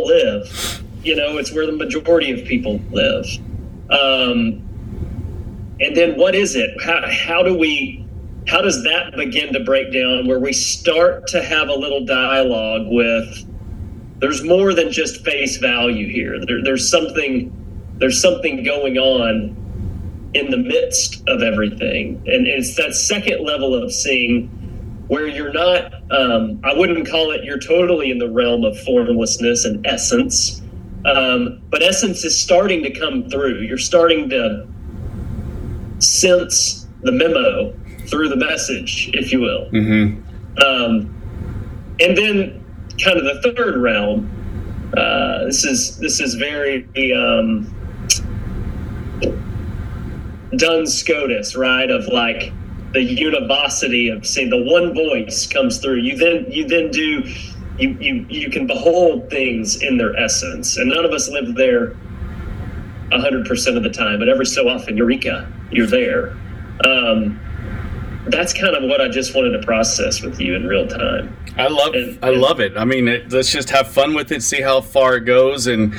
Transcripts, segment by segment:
live. You know, it's where the majority of people live. Um, and then what is it? How, how do we, how does that begin to break down where we start to have a little dialogue with, there's more than just face value here. There, there's something, there's something going on in the midst of everything. And it's that second level of seeing where you're not, um, I wouldn't call it, you're totally in the realm of formlessness and essence. Um, but essence is starting to come through. You're starting to sense the memo through the message, if you will. Mm-hmm. Um, and then, kind of the third realm. Uh, this is this is very um, Duns Scotus, right? Of like the univocity of saying the one voice comes through. You then you then do you you you can behold things in their essence, and none of us live there hundred percent of the time, but every so often, eureka, you're there. Um, that's kind of what I just wanted to process with you in real time. I love and, I love it. I mean, it, let's just have fun with it, see how far it goes, and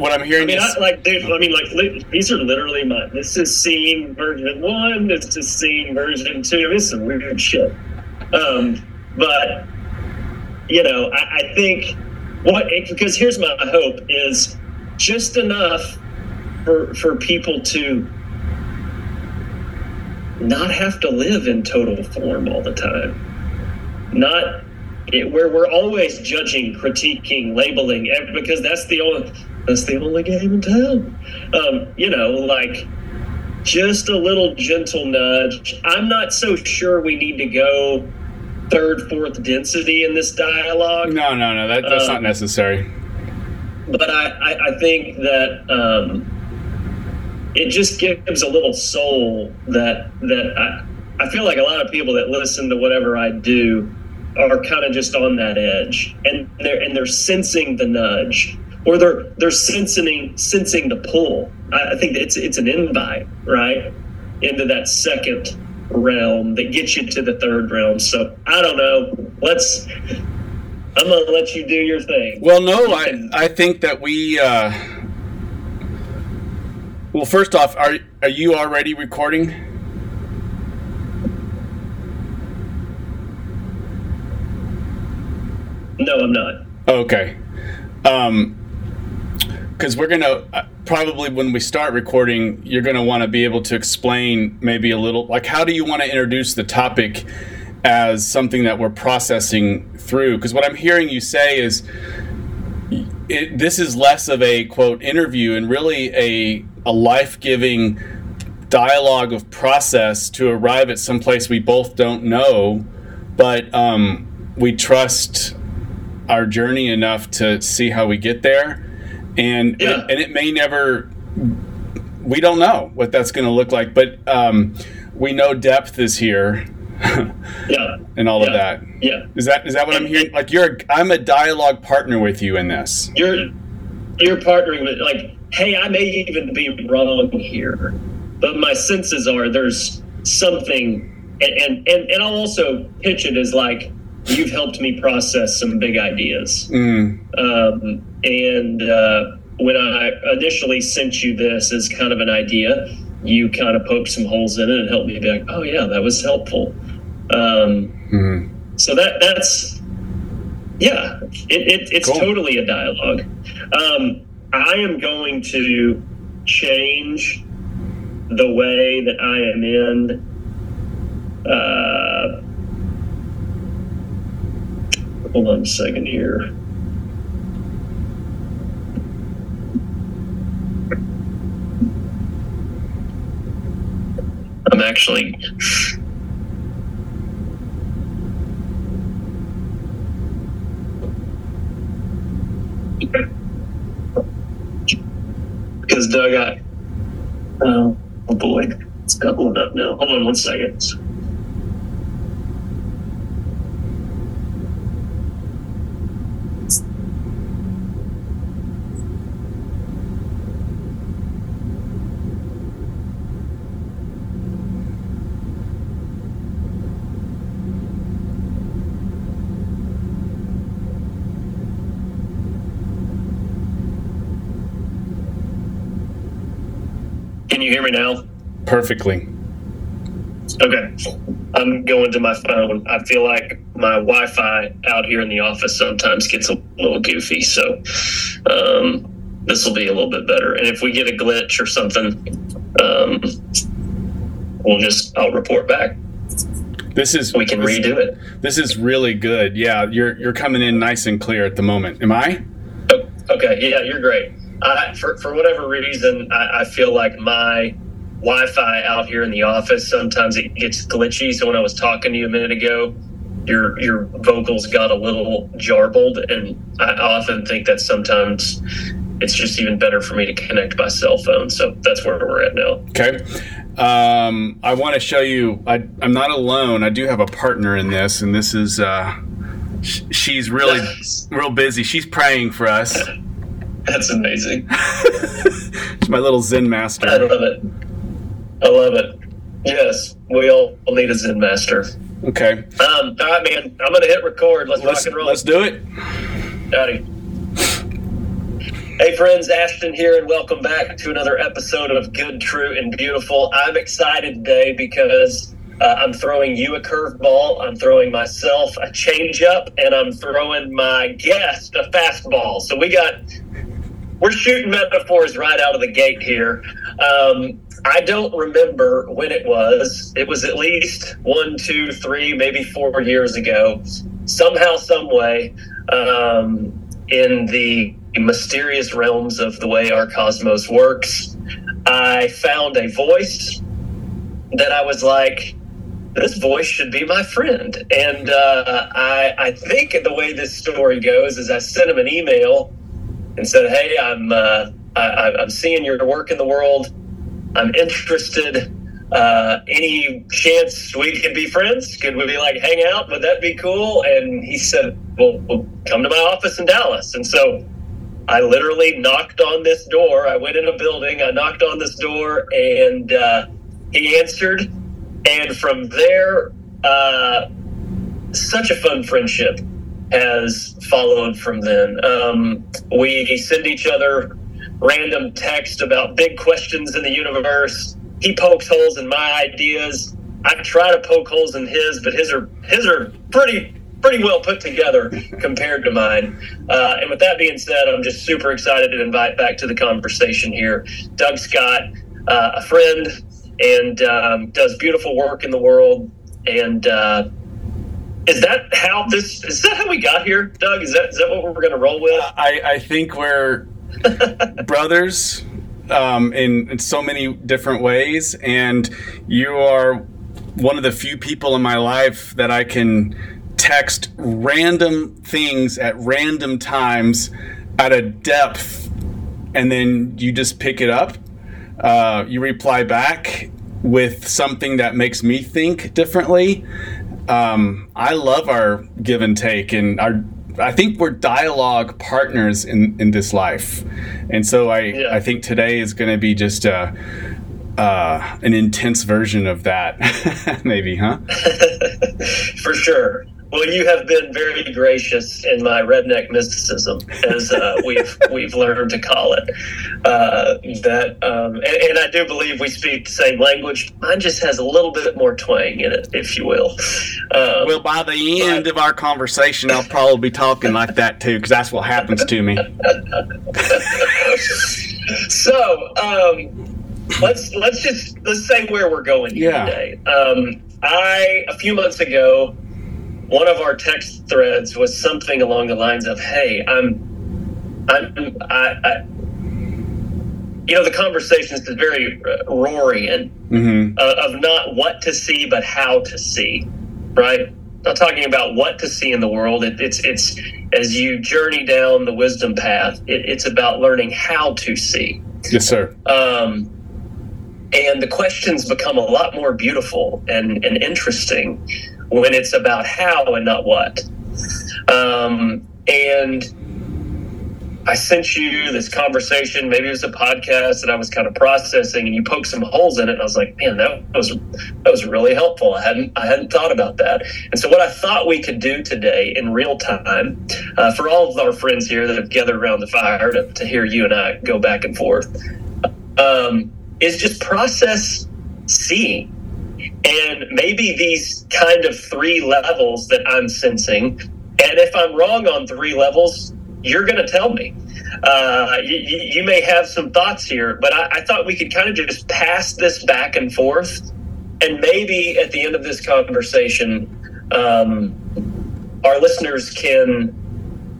what I'm hearing I mean, is I, like, dude. I mean, like, li- these are literally my. This is scene version one. This is scene version two. This is some weird shit. Um, but you know, I, I think what because here's my hope is just enough for for people to not have to live in total form all the time. Not it, where we're always judging, critiquing, labeling, because that's the only that's the only game in town. Um, you know, like just a little gentle nudge. I'm not so sure we need to go third, fourth density in this dialogue. No, no, no, that, that's um, not necessary. But I, I, I think that um, it just gives a little soul that that I, I feel like a lot of people that listen to whatever I do are kind of just on that edge, and they're and they're sensing the nudge or they're they're sensing sensing the pull. I, I think it's it's an invite, right, into that second realm that gets you to the third realm. So I don't know. Let's. I'm gonna let you do your thing. Well, no, I I think that we. Uh, well, first off, are are you already recording? No, I'm not. Okay. Um, because we're gonna uh, probably when we start recording, you're gonna want to be able to explain maybe a little like how do you want to introduce the topic as something that we're processing through? Because what I'm hearing you say is. It, this is less of a quote interview and really a a life giving dialogue of process to arrive at some place we both don't know, but um, we trust our journey enough to see how we get there and yeah. and, it may never. We don't know what that's going to look like, but um, we know depth is here. yeah, and all yeah. of that. Yeah, is that is that what I'm hearing? Like you're, a, I'm a dialogue partner with you in this. You're you're partnering with like, hey, I may even be wrong here, but my senses are there's something, and and and, and I'll also pitch it as like you've helped me process some big ideas. Mm. Um, and uh, when I initially sent you this as kind of an idea, you kind of poked some holes in it and helped me be like, oh yeah, that was helpful. Um, mm. So that that's yeah, it, it it's cool. totally a dialogue. Um, I am going to change the way that I am in. Uh, hold on a second here. I'm actually because Doug, I oh, oh boy, it's coupled up now. Hold on one second. Can you hear me now? Perfectly. Okay. I'm going to my phone. I feel like my Wi Fi out here in the office sometimes gets a little goofy. So um, this will be a little bit better. And if we get a glitch or something, um, we'll just, I'll report back. This is We can this, redo it. This is really good. Yeah, you're you're coming in nice and clear at the moment. Am I? Oh, Okay, yeah, you're great. I, for for whatever reason, I, I feel like my Wi-Fi out here in the office sometimes it gets glitchy. So when I was talking to you a minute ago, your your vocals got a little jarbled, and I often think that sometimes it's just even better for me to connect by cell phone. So that's where we're at now. Okay. Um, I want to show you. I, I'm not alone. I do have a partner in this, and this is. Uh, sh- she's really real busy. She's praying for us. That's amazing. She's my little Zen master. I love it. I love it. Yes, we all need a Zen master. Okay. Um, all right, man. I'm gonna hit record. Let's, Let's rock and roll. let's do it. Howdy. Hey friends, Ashton here, and welcome back to another episode of Good, True, and Beautiful. I'm excited today because uh, I'm throwing you a curveball, I'm throwing myself a changeup, and I'm throwing my guest a fastball. So we got, we're shooting metaphors right out of the gate here. Um, I don't remember when it was. It was at least one, two, three, maybe four years ago. Somehow, some way, um, in the mysterious realms of the way our cosmos works, I found a voice that I was like, this voice should be my friend. And uh, I, I think the way this story goes is I sent him an email and said, "Hey, I'm uh, I, I'm seeing your work in the world. I'm interested. Uh, any chance we could be friends? Could we be like hang out? Would that be cool?" And he said, "Well, well come to my office in Dallas." And so I literally knocked on this door. I went in a building. I knocked on this door, and uh, he answered. And from there, uh, such a fun friendship has followed from then. Um, we send each other random text about big questions in the universe. He pokes holes in my ideas. I try to poke holes in his, but his are his are pretty pretty well put together compared to mine. Uh, and with that being said, I'm just super excited to invite back to the conversation here Doug Scott, uh, a friend, and um, does beautiful work in the world. And uh, is that how this? Is that how we got here, Doug? Is that is that what we're going to roll with? I, I think we're brothers um, in, in so many different ways, and you are one of the few people in my life that I can text random things at random times at a depth, and then you just pick it up. Uh, you reply back with something that makes me think differently. Um, I love our give and take, and our I think we're dialogue partners in, in this life, and so I Yeah. I think today is going to be just a, uh, an intense version of that, maybe, huh? For sure. Well, you have been very gracious in my redneck mysticism, as uh, we've we've learned to call it. Uh, that, um, and, and I do believe we speak the same language. Mine just has a little bit more twang in it, if you will. Um, Well, by the end of our conversation, I'll probably be talking like that too, because that's what happens to me. so um, let's let's just let's say where we're going Yeah. today. Um, I a few months ago, one of our text threads was something along the lines of, "Hey, I'm, I'm, I." I you know, the conversation is very uh, Rohrian hmm uh, of not what to see, but how to see, right? Not talking about what to see in the world. It, it's it's as you journey down the wisdom path. It, it's about learning how to see. Yes, sir. Um, and the questions become a lot more beautiful and, and interesting when it's about how and not what. Um, and I sent you this conversation. Maybe it was a podcast that I was kind of processing, and you poked some holes in it. And I was like, "Man, that was that was really helpful. I hadn't I hadn't thought about that." And so, what I thought we could do today in real time, uh, for all of our friends here that have gathered around the fire to, to hear you and I go back and forth, um, is just process seeing. And maybe these kind of three levels that I'm sensing, and if I'm wrong on three levels, you're going to tell me. Uh, you, you, may have some thoughts here, but I, I thought we could kind of just pass this back and forth. And maybe at the end of this conversation, um, our listeners can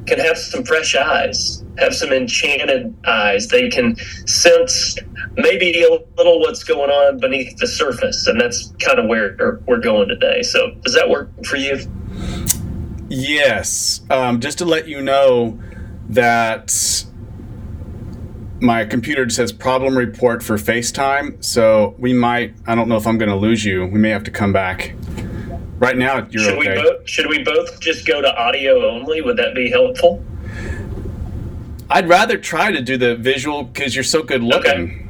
can have some fresh eyes, have some enchanted eyes. They can sense maybe a little what's going on beneath the surface, and that's kind of where we're going today. So, does that work for you? Yes. Um, just to let you know that my computer just says problem report for FaceTime, so we might. I don't know if I'm going to lose you. We may have to come back. Right now, you're should okay. We both, should we both just go to audio only? Would that be helpful? I'd rather try to do the visual because you're so good looking. Okay.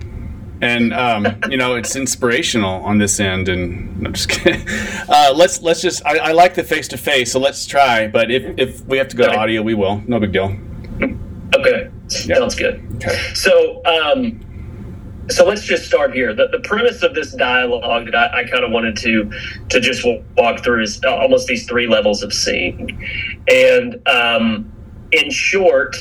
And um, you know it's inspirational on this end, and I'm just kidding. Uh, let's let's just. I, I like the face to face, so let's try. But if if we have to go to audio, we will. No big deal. Okay, yeah. sounds good. Okay. So um, so let's just start here. The, the premise of this dialogue that I, I kind of wanted to to just walk through is almost these three levels of seeing, and um, in short,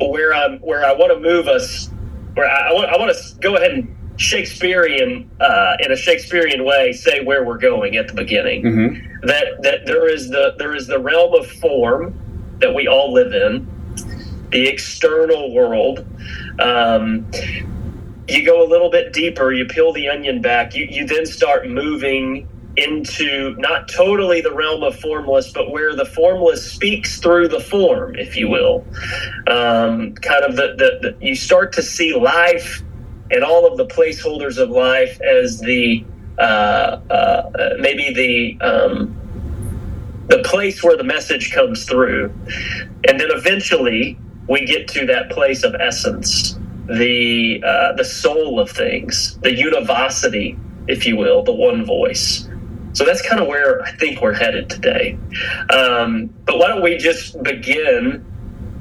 where I'm where I want to move us, where I, I want I want to go ahead and Shakespearean uh, in a Shakespearean way say where we're going at the beginning. Mm-hmm. That that there is the there is the realm of form that we all live in, the external world. Um, you go a little bit deeper, you peel the onion back, you, you then start moving into not totally the realm of formless, but where the formless speaks through the form, if you will. Um, kind of the, the, the, you start to see life and all of the placeholders of life as the uh, uh, maybe the um, the place where the message comes through, and then eventually we get to that place of essence the uh, the soul of things, the univocity, if you will, the one voice. So that's kind of where I think we're headed today. Um, but why don't we just begin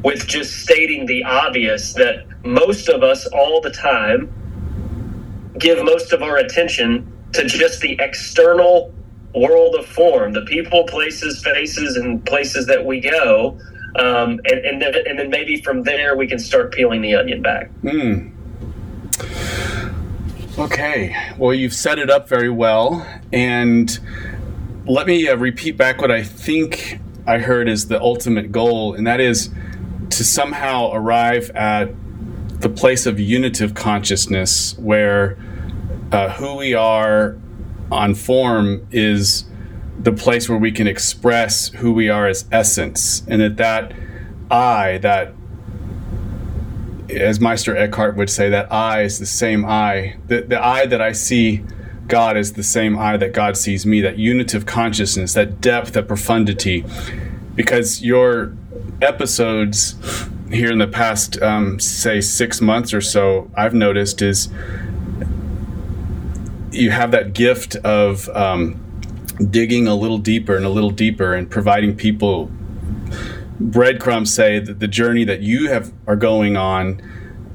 with just stating the obvious that most of us all the time give most of our attention to just the external world of form, the people, places, faces, and places that we go um, and, and, then, and then maybe from there we can start peeling the onion back. Mm. Okay, well, you've set it up very well. And let me uh, repeat back what I think I heard is the ultimate goal, and that is to somehow arrive at the place of unitive consciousness where uh, who we are on form is the place where we can express who we are as essence, and that that I, that as Meister Eckhart would say, that I is the same I. The, the I that I see God is the same I that God sees me, that unitive consciousness, that depth, that profundity. Because your episodes here in the past, um, say, six months or so, I've noticed is you have that gift of um, digging a little deeper and a little deeper and providing people breadcrumbs say that the journey that you have are going on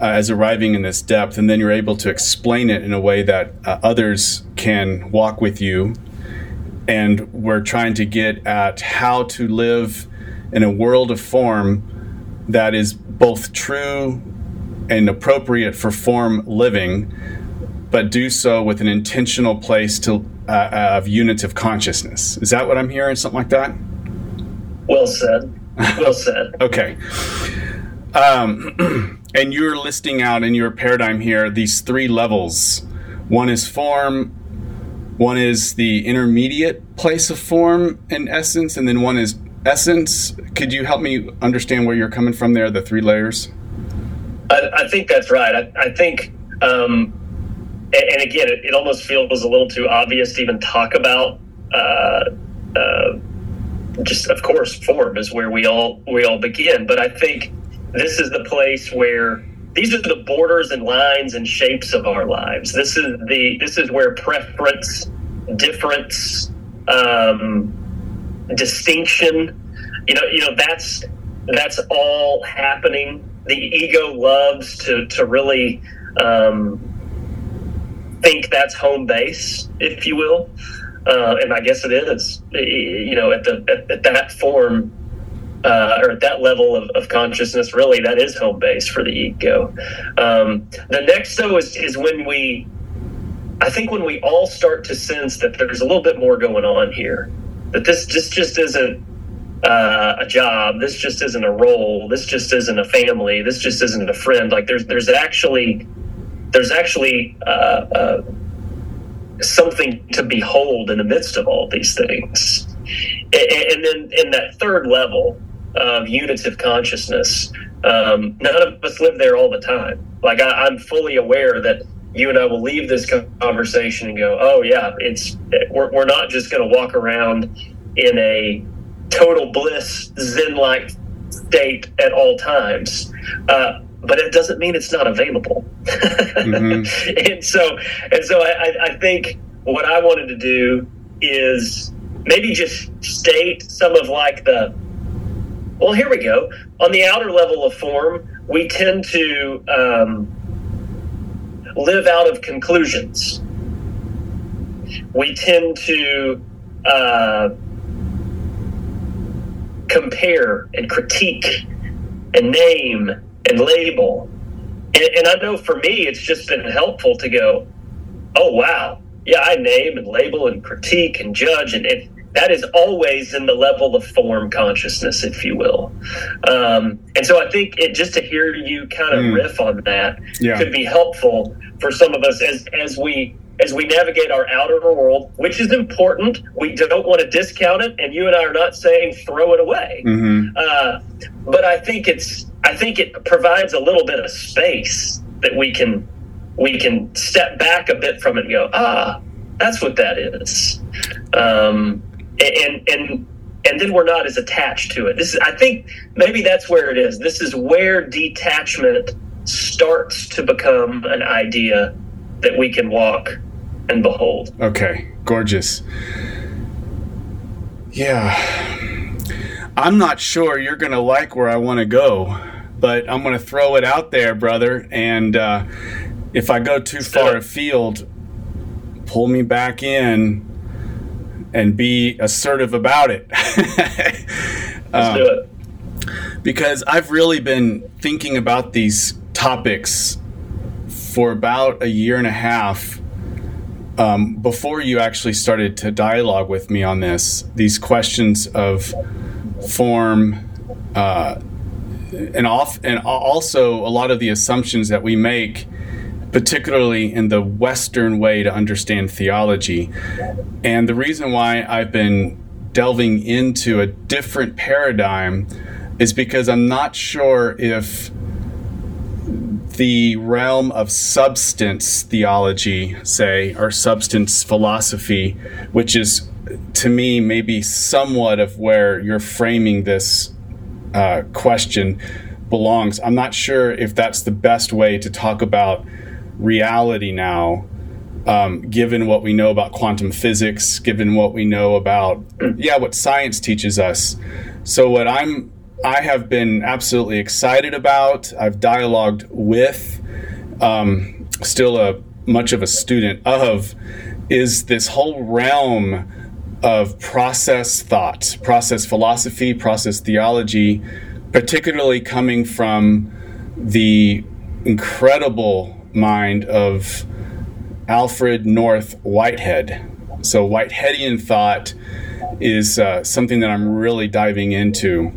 uh, as arriving in this depth and then you're able to explain it in a way that uh, others can walk with you. And we're trying to get at how to live in a world of form that is both true and appropriate for form living but do so with an intentional place to uh, of unitive consciousness. Is that what I'm hearing? Something like that? Well said. Well said. okay. Um, and you're listing out in your paradigm here these three levels. One is form, one is the intermediate place of form and essence, and then one is essence. Could you help me understand where you're coming from there, the three layers? I, I think that's right. I, I think um, and, again, it, it, almost feels a little too obvious to even talk about. Uh, uh, just of course, form is where we all we all begin. But I think this is the place where these are the borders and lines and shapes of our lives. This is the this is where preference, difference, um, distinction. You know, you know that's that's all happening. The ego loves to to really. Um, think that's home base, if you will. Uh, and I guess it is, you know, at the at, at that form uh, or at that level of, of, consciousness, really, that is home base for the ego. Um, the next, though, is, is when we, I think, when we all start to sense that there's a little bit more going on here, that this just just isn't uh, a job, this just isn't a role, this just isn't a family, this just isn't a friend. Like there's there's actually there's actually uh, uh something to behold in the midst of all these things. And then in that third level, of unitive consciousness. Um, none of us live there all the time. Like I, I'm fully aware that you and I will leave this conversation and go, oh yeah, it's we're, we're not just going to walk around in a total bliss zen-like state at all times. Uh, but it doesn't mean it's not available. mm-hmm. and so, and so I, I think what I wanted to do is maybe just state some of like the well, here we go. On the outer level of form, we tend to um, live out of conclusions. We tend to uh, compare and critique and name and label. And, and I know for me, it's just been helpful to go, oh, wow. Yeah, I name and label and critique and judge. And, and that is always in the level of form consciousness, if you will. Um, and so I think it just to hear you kind of mm. riff on that yeah. could be helpful for some of us as as we as we navigate our outer world, which is important. We don't want to discount it, and you and I are not saying throw it away. Mm-hmm. Uh, but I think it's I think it provides a little bit of space that we can we can step back a bit from it and go, ah, that's what that is. Um, and and and then we're not as attached to it. This is, I think, maybe that's where it is. This is where detachment starts to become an idea that we can walk and behold. Okay, gorgeous. Yeah. I'm not sure you're going to like where I want to go, but I'm going to throw it out there, brother. And uh, if I go too far afield, pull me back in and be assertive about it. Let's um, do it. Because I've really been thinking about these topics for about a year and a half um, before you actually started to dialogue with me on this. These questions of form, uh, and off, and also a lot of the assumptions that we make particularly in the Western way to understand theology. And the reason why I've been delving into a different paradigm is because I'm not sure if the realm of substance theology, say, or substance philosophy, which is to me maybe somewhat of where you're framing this uh, question belongs. I'm not sure if that's the best way to talk about reality now, um, given what we know about quantum physics, given what we know about, yeah, what science teaches us. So, what I'm, I have been absolutely excited about, I've dialogued with, um, still a much of a student of, is this whole realm of process thought, process philosophy, process theology, particularly coming from the incredible mind of Alfred North Whitehead. So, Whiteheadian thought is uh, something that I'm really diving into.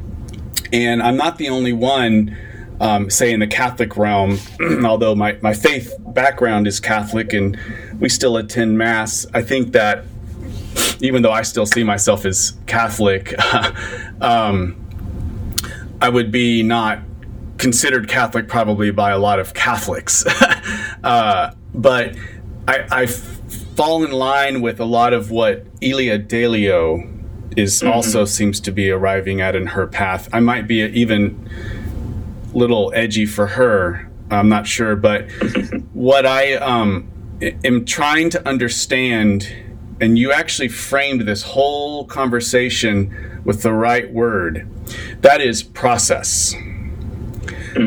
And I'm not the only one, um, say, in the Catholic realm, although my, my faith background is Catholic and we still attend Mass. I think that even though I still see myself as Catholic, um, I would be not considered Catholic probably by a lot of Catholics. uh, but I, I fall in line with a lot of what Ilia Delio is mm-hmm. also seems to be arriving at in her path. I might be even little edgy for her. I'm not sure, but what I um, am trying to understand, and you actually framed this whole conversation with the right word. That is process.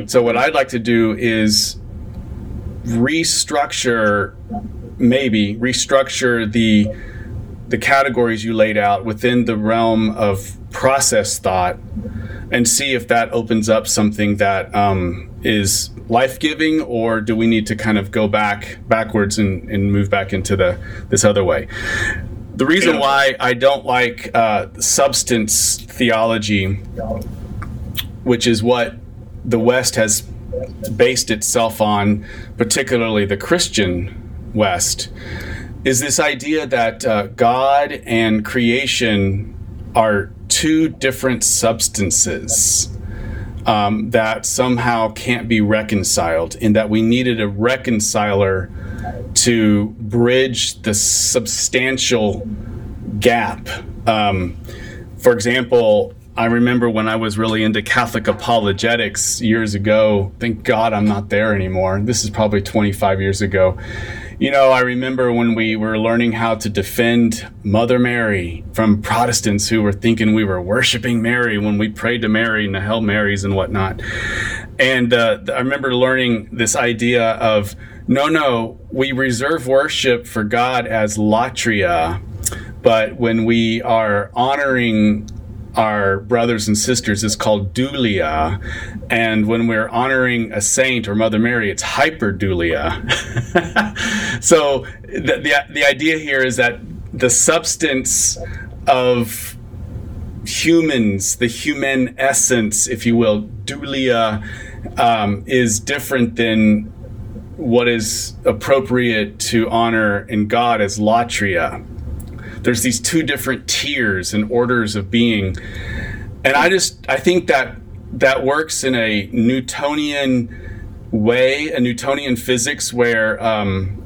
So what I'd like to do is restructure maybe restructure the the categories you laid out within the realm of process thought and see if that opens up something that um, is life-giving or do we need to kind of go back backwards and, and move back into the this other way? The reason why i don't like uh, substance theology which is what the west has based itself on particularly the christian west is this idea that uh, god and creation are two different substances um, that somehow can't be reconciled, and that we needed a reconciler to bridge the substantial gap. Um, for example, I remember when I was really into Catholic apologetics years ago. Thank God I'm not there anymore. This is probably 25 years ago. You know, I remember when we were learning how to defend Mother Mary from Protestants who were thinking we were worshiping Mary when we prayed to Mary and the Hail Marys and whatnot. And uh, I remember learning this idea of no, no, we reserve worship for God as latria, but when we are honoring our brothers and sisters is called dulia. And when we're honoring a saint or Mother Mary, it's hyperdulia. so the, the, the idea here is that the substance of humans, the human essence, if you will, dulia, um, is different than what is appropriate to honor in God as latria there's these two different tiers and orders of being. And i just i think that that works in a newtonian way a newtonian physics where um,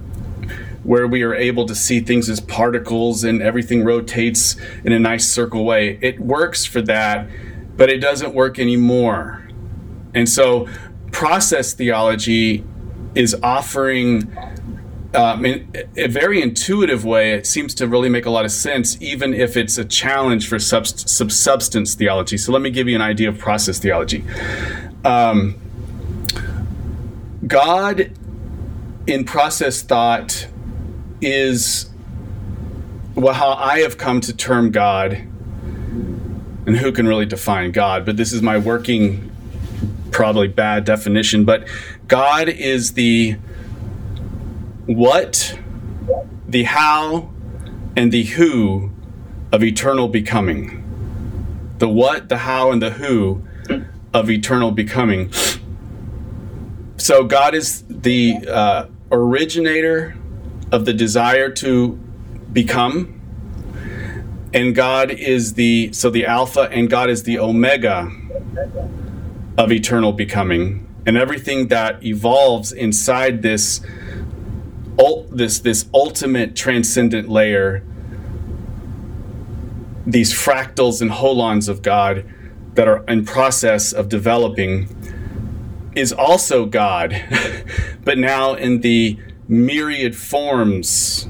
where we are able to see things as particles and everything rotates in a nice circle way. It works for that but it doesn't work anymore. And so process theology is offering um, in a very intuitive way, it seems to really make a lot of sense, even if it's a challenge for sub- substance theology. So let me give you an idea of process theology. Um, God in process thought is well, how I have come to term God, and who can really define God, but this is my working, probably bad definition. But God is the what, the how, and the who of eternal becoming. The what, the how, and the who of eternal becoming. So, God is the uh, originator of the desire to become. And God is the, so the Alpha, and God is the Omega of eternal becoming. And everything that evolves inside this this this ultimate transcendent layer these fractals and holons of God that are in process of developing is also God, but now in the myriad forms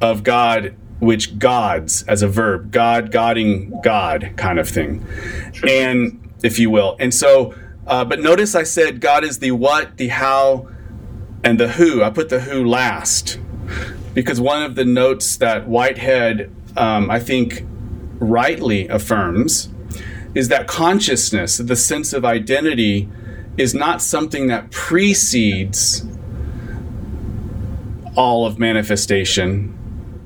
of God, which gods as a verb, God, Godding God kind of thing, and if you will. And so, uh, but notice I said God is the what, the how, and the who. I put the who last because one of the notes that Whitehead, um, I think, rightly affirms is that consciousness, the sense of identity, is not something that precedes all of manifestation,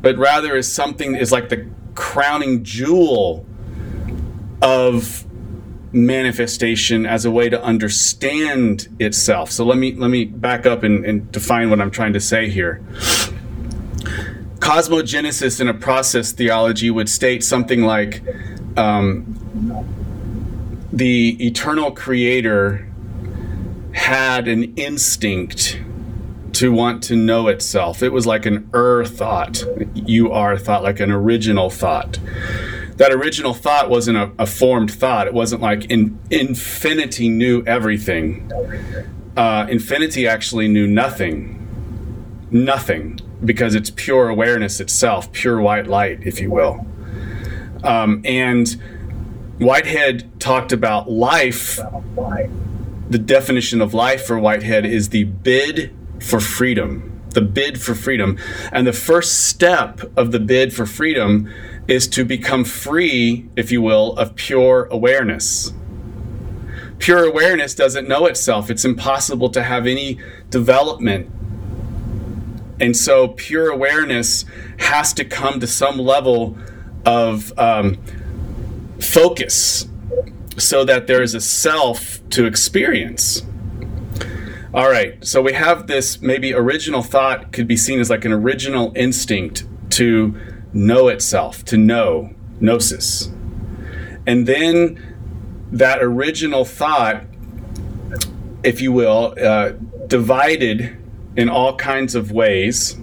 but rather is something is like the crowning jewel of manifestation as a way to understand itself. So let me let me back up and, and define what I'm trying to say here. Cosmogenesis in a process theology would state something like um, the eternal creator had an instinct to want to know itself. It was like an er thought. You are thought, like an original thought that original thought wasn't a, a formed thought. It wasn't like in, infinity knew everything. Uh, infinity actually knew nothing. Nothing, because it's pure awareness itself, pure white light, if you will. Um, and Whitehead talked about life. The definition of life for Whitehead is the bid for freedom. the bid for freedom. And the first step of the bid for freedom is to become free, if you will, of pure awareness. Pure awareness doesn't know itself. It's impossible to have any development. And so, pure awareness has to come to some level of um, focus so that there is a self to experience. All right, so we have this maybe original thought could be seen as like an original instinct to know itself, to know, gnosis. And then that original thought, if you will, uh, divided in all kinds of ways.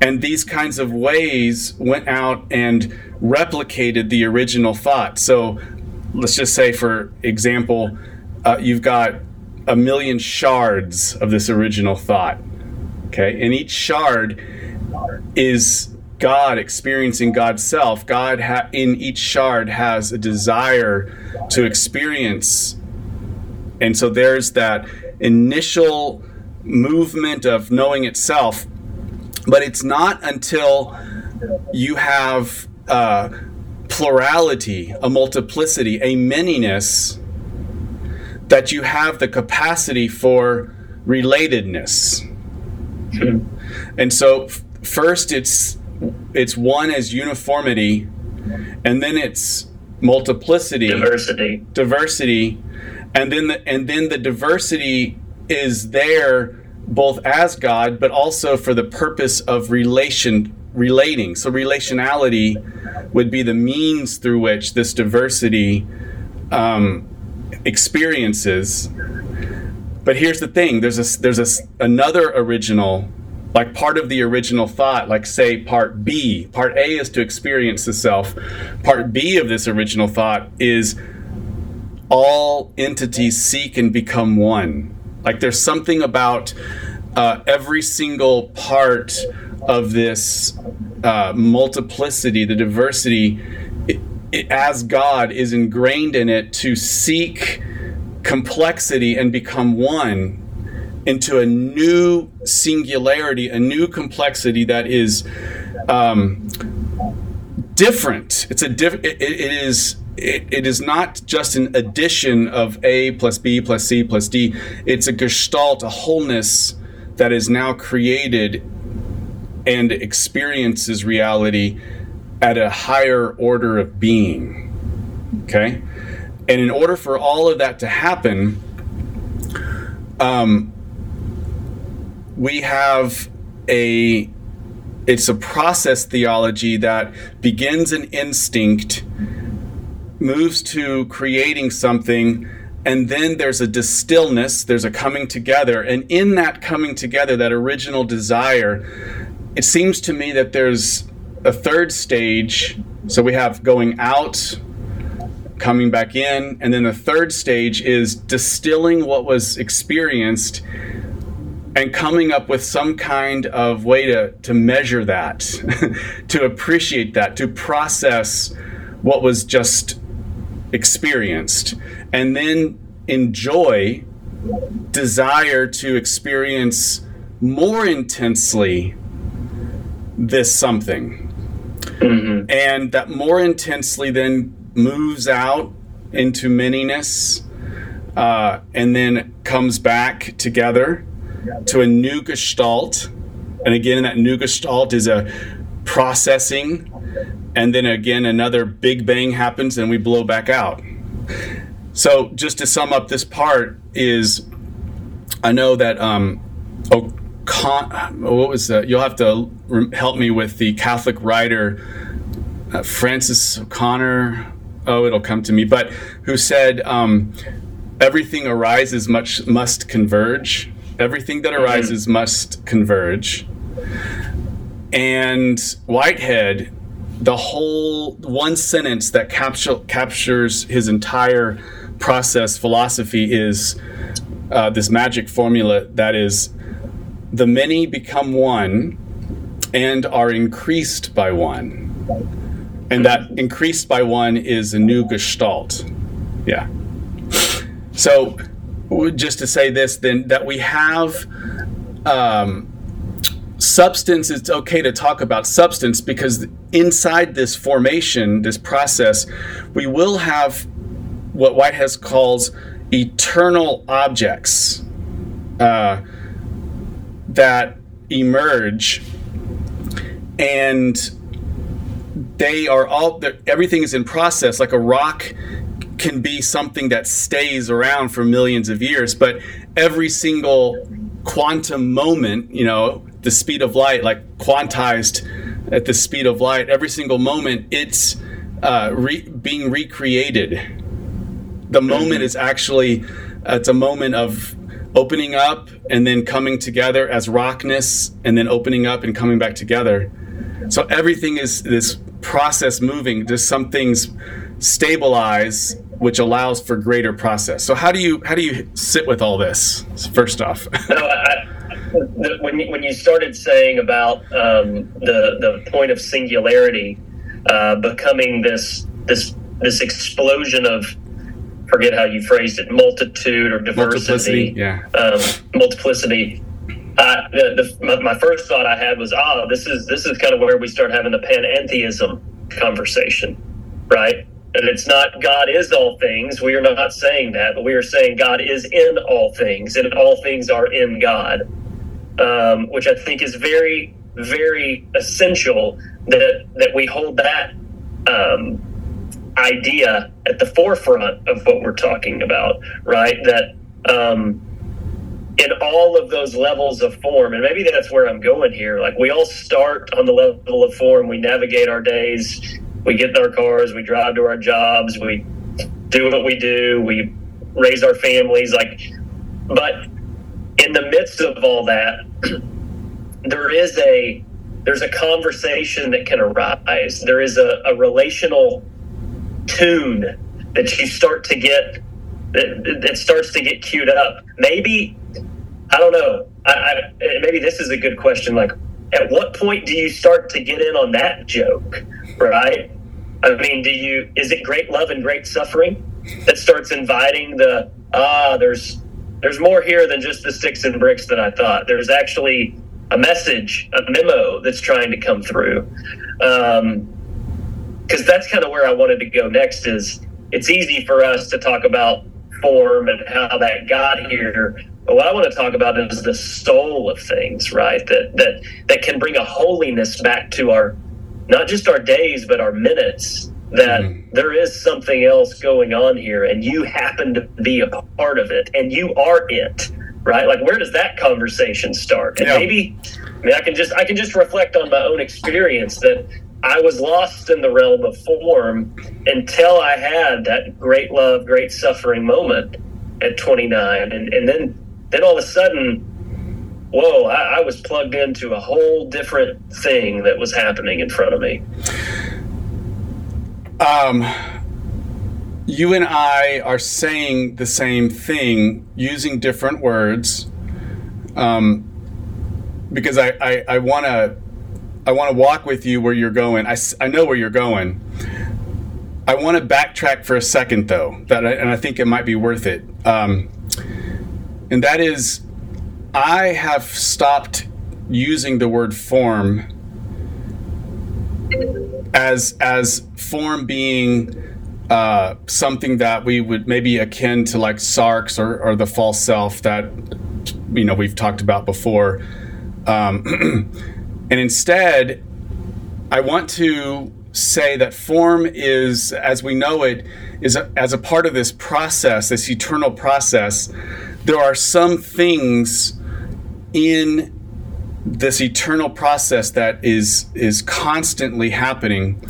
And these kinds of ways went out and replicated the original thought. So let's just say, for example, uh, you've got a million shards of this original thought. Okay, and each shard is God experiencing God's self. God ha- in each shard has a desire to experience. And so there's that initial movement of knowing itself. But it's not until you have uh, plurality, a multiplicity, a manyness, that you have the capacity for relatedness. And so, first, it's it's one as uniformity, and then it's multiplicity, diversity, diversity, and then the, and then the diversity is there both as God, but also for the purpose of relation relating. So relationality would be the means through which this diversity um, experiences. But here's the thing: there's a there's a, another original, like part of the original thought, like say part B. Part A is to experience the self. Part B of this original thought is all entities seek and become one. Like there's something about uh, every single part of this uh, multiplicity, the diversity, it, it, as God is ingrained in it to seek complexity and become one into a new singularity, a new complexity that is um, different. It's a diff- it, it is it, it is not just an addition of A plus B plus C plus D. It's a gestalt, a wholeness that is now created and experiences reality at a higher order of being. Okay? And in order for all of that to happen, um, we have a it's a process theology that begins an instinct moves to creating something and then there's a distillness there's a coming together. And in that coming together that original desire it seems to me that there's a third stage. So we have going out coming back in and then the third stage is distilling what was experienced and coming up with some kind of way to, to measure that, to appreciate that, to process what was just experienced, and then enjoy, desire to experience more intensely this something. Mm-hmm. And that more intensely then moves out into manyness uh, and then comes back together to a new gestalt. And again, that new gestalt is a processing. And then again, another big bang happens and we blow back out. So, just to sum up this part, is I know that um, O'Con- what was that? You'll have to help me with the Catholic writer uh, Francis O'Connor. Oh, it'll come to me. But who said um, everything arises much must converge everything that arises mm-hmm. must converge. And Whitehead, the whole one sentence that capture, captures his entire process philosophy is uh, this magic formula that is the many become one and are increased by one. And that increased by one is a new gestalt. Yeah. So just to say this then that we have um, substance it's okay to talk about substance because inside this formation this process we will have what whitehead calls eternal objects uh, that emerge and they are all everything is in process like a rock can be something that stays around for millions of years but every single quantum moment you know the speed of light like quantized at the speed of light every single moment it's uh, re- being recreated the moment mm-hmm. is actually uh, it's a moment of opening up and then coming together as rockness and then opening up and coming back together so everything is this process moving, just some things stabilize, which allows for greater process. So how do you how do you sit with all this? First off, no, I, when you, when you started saying about um, the the point of singularity uh, becoming this this this explosion of forget how you phrased it multitude or diversity multiplicity, yeah um, multiplicity uh, the, the, my, my, first thought I had was, ah, oh, this is this is kind of where we start having the panentheism conversation, right? And it's not God is all things. We are not saying that, but we are saying God is in all things, and all things are in God, um, which I think is very, very essential that that we hold that um, idea at the forefront of what we're talking about, right? That um, in all of those levels of form and maybe that's where i'm going here like we all start on the level of form we navigate our days we get in our cars we drive to our jobs we do what we do we raise our families like but in the midst of all that there is a there's a conversation that can arise there is a, a relational tune that you start to get that, that starts to get queued up maybe I don't know. I, I, maybe this is a good question. Like, at what point do you start to get in on that joke, right? I mean, do you? Is it great love and great suffering that starts inviting the ah? There's there's more here than just the sticks and bricks that I thought. There's actually a message, a memo that's trying to come through. Um, Because that's kind of where I wanted to go next. Is it's easy for us to talk about form and how that got here but what I want to talk about is the soul of things, right? That that that can bring a holiness back to our not just our days, but our minutes. That mm-hmm. there is something else going on here, and you happen to be a part of it, and you are it, right? Like, where does that conversation start? And yeah. maybe, I mean, I can just I can just reflect on my own experience that I was lost in the realm of form until I had that great love, great suffering moment at 29, and and then then all of a sudden, whoa, I, I was plugged into a whole different thing that was happening in front of me. Um, you and I are saying the same thing using different words. Um, because I, I, I want to I want to walk with you where you're going. I, I know where you're going. I want to backtrack for a second though, that I, and I think it might be worth it. Um, and that is I have stopped using the word form as as form being uh, something that we would maybe akin to like sarx or, or the false self that you know we've talked about before. Um, and instead i want to say that form is as we know it is a, as a part of this process this eternal process there are some things in this eternal process that is is constantly happening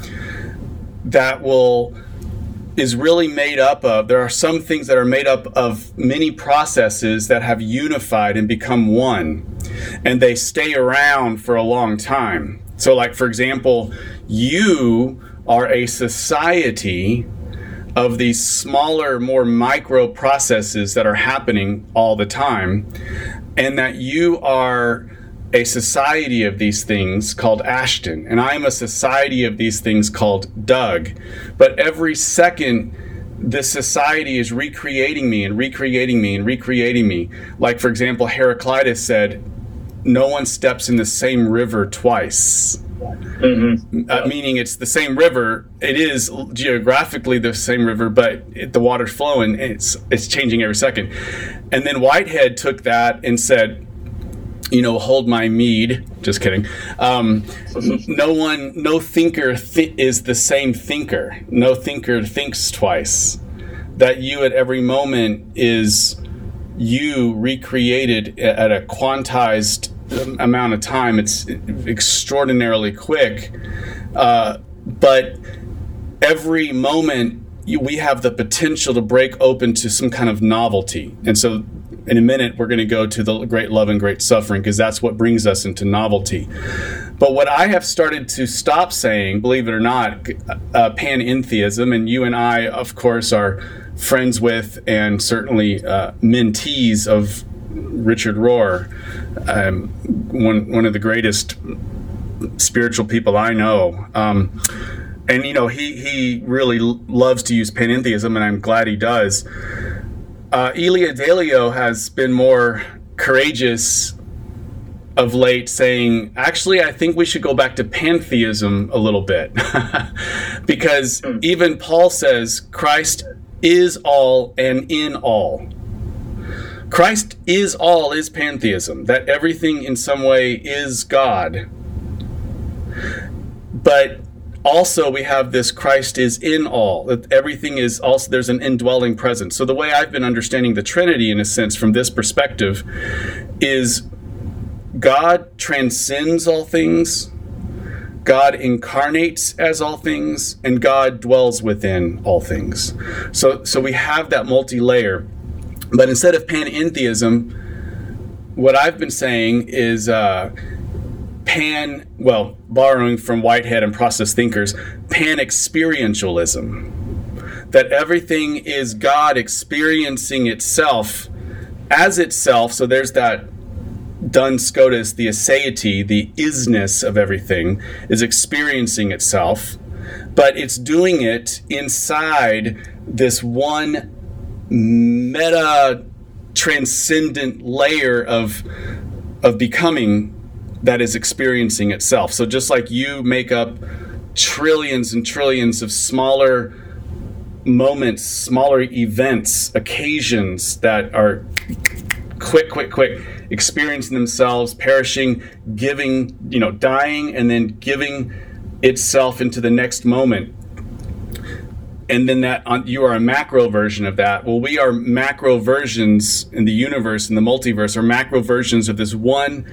that will is really made up of there are some things that are made up of many processes that have unified and become one. And they stay around for a long time. So like for example you are a society of these smaller, more micro processes that are happening all the time, and that you are a society of these things called Ashton, and I am a society of these things called Doug. But every second, this society is recreating me and recreating me and recreating me. Like, for example, Heraclitus said, no one steps in the same river twice. Mm-hmm. Uh, meaning it's the same river. It is geographically the same river, but it, the water's flowing. it's it's changing every second. And then Whitehead took that and said, you know, hold my mead. Just kidding. Um, no one, no thinker th- is the same thinker. No thinker thinks twice. That you at every moment is you recreated at a quantized amount of time. It's extraordinarily quick. Uh, but every moment we have the potential to break open to some kind of novelty. And so in a minute, we're going to go to the great love and great suffering because that's what brings us into novelty. But what I have started to stop saying, believe it or not, uh, panentheism, and you and I, of course, are friends with and certainly uh, mentees of Richard Rohr, um, one one of the greatest spiritual people I know. Um, and you know he he really loves to use panentheism, and I'm glad he does. Uh, Ilia Delio has been more courageous of late, saying, actually, I think we should go back to pantheism a little bit, because hmm. even Paul says Christ is all and in all. Christ is all is pantheism, that everything in some way is God. But also we have this Christ is in all, that everything is also, there's an indwelling presence. So the way I've been understanding the Trinity, in a sense, from this perspective, is God transcends all things, God incarnates as all things, and God dwells within all things. So, so we have that multi layer. But instead of panentheism, what I've been saying is uh, pan, well, borrowing from Whitehead and process thinkers, pan experientialism. That everything is God experiencing itself as itself. So there's that Duns Scotus, the aseity, the isness of everything, is experiencing itself, but it's doing it inside this one meta transcendent layer of of becoming that is experiencing itself. So just like you make up trillions and trillions of smaller moments, smaller events, occasions that are quick, quick, quick, experiencing themselves, perishing, giving, you know, dying, and then giving itself into the next moment and then that on, you are a macro version of that. Well, we are macro versions in the universe, in the multiverse, are macro versions of this one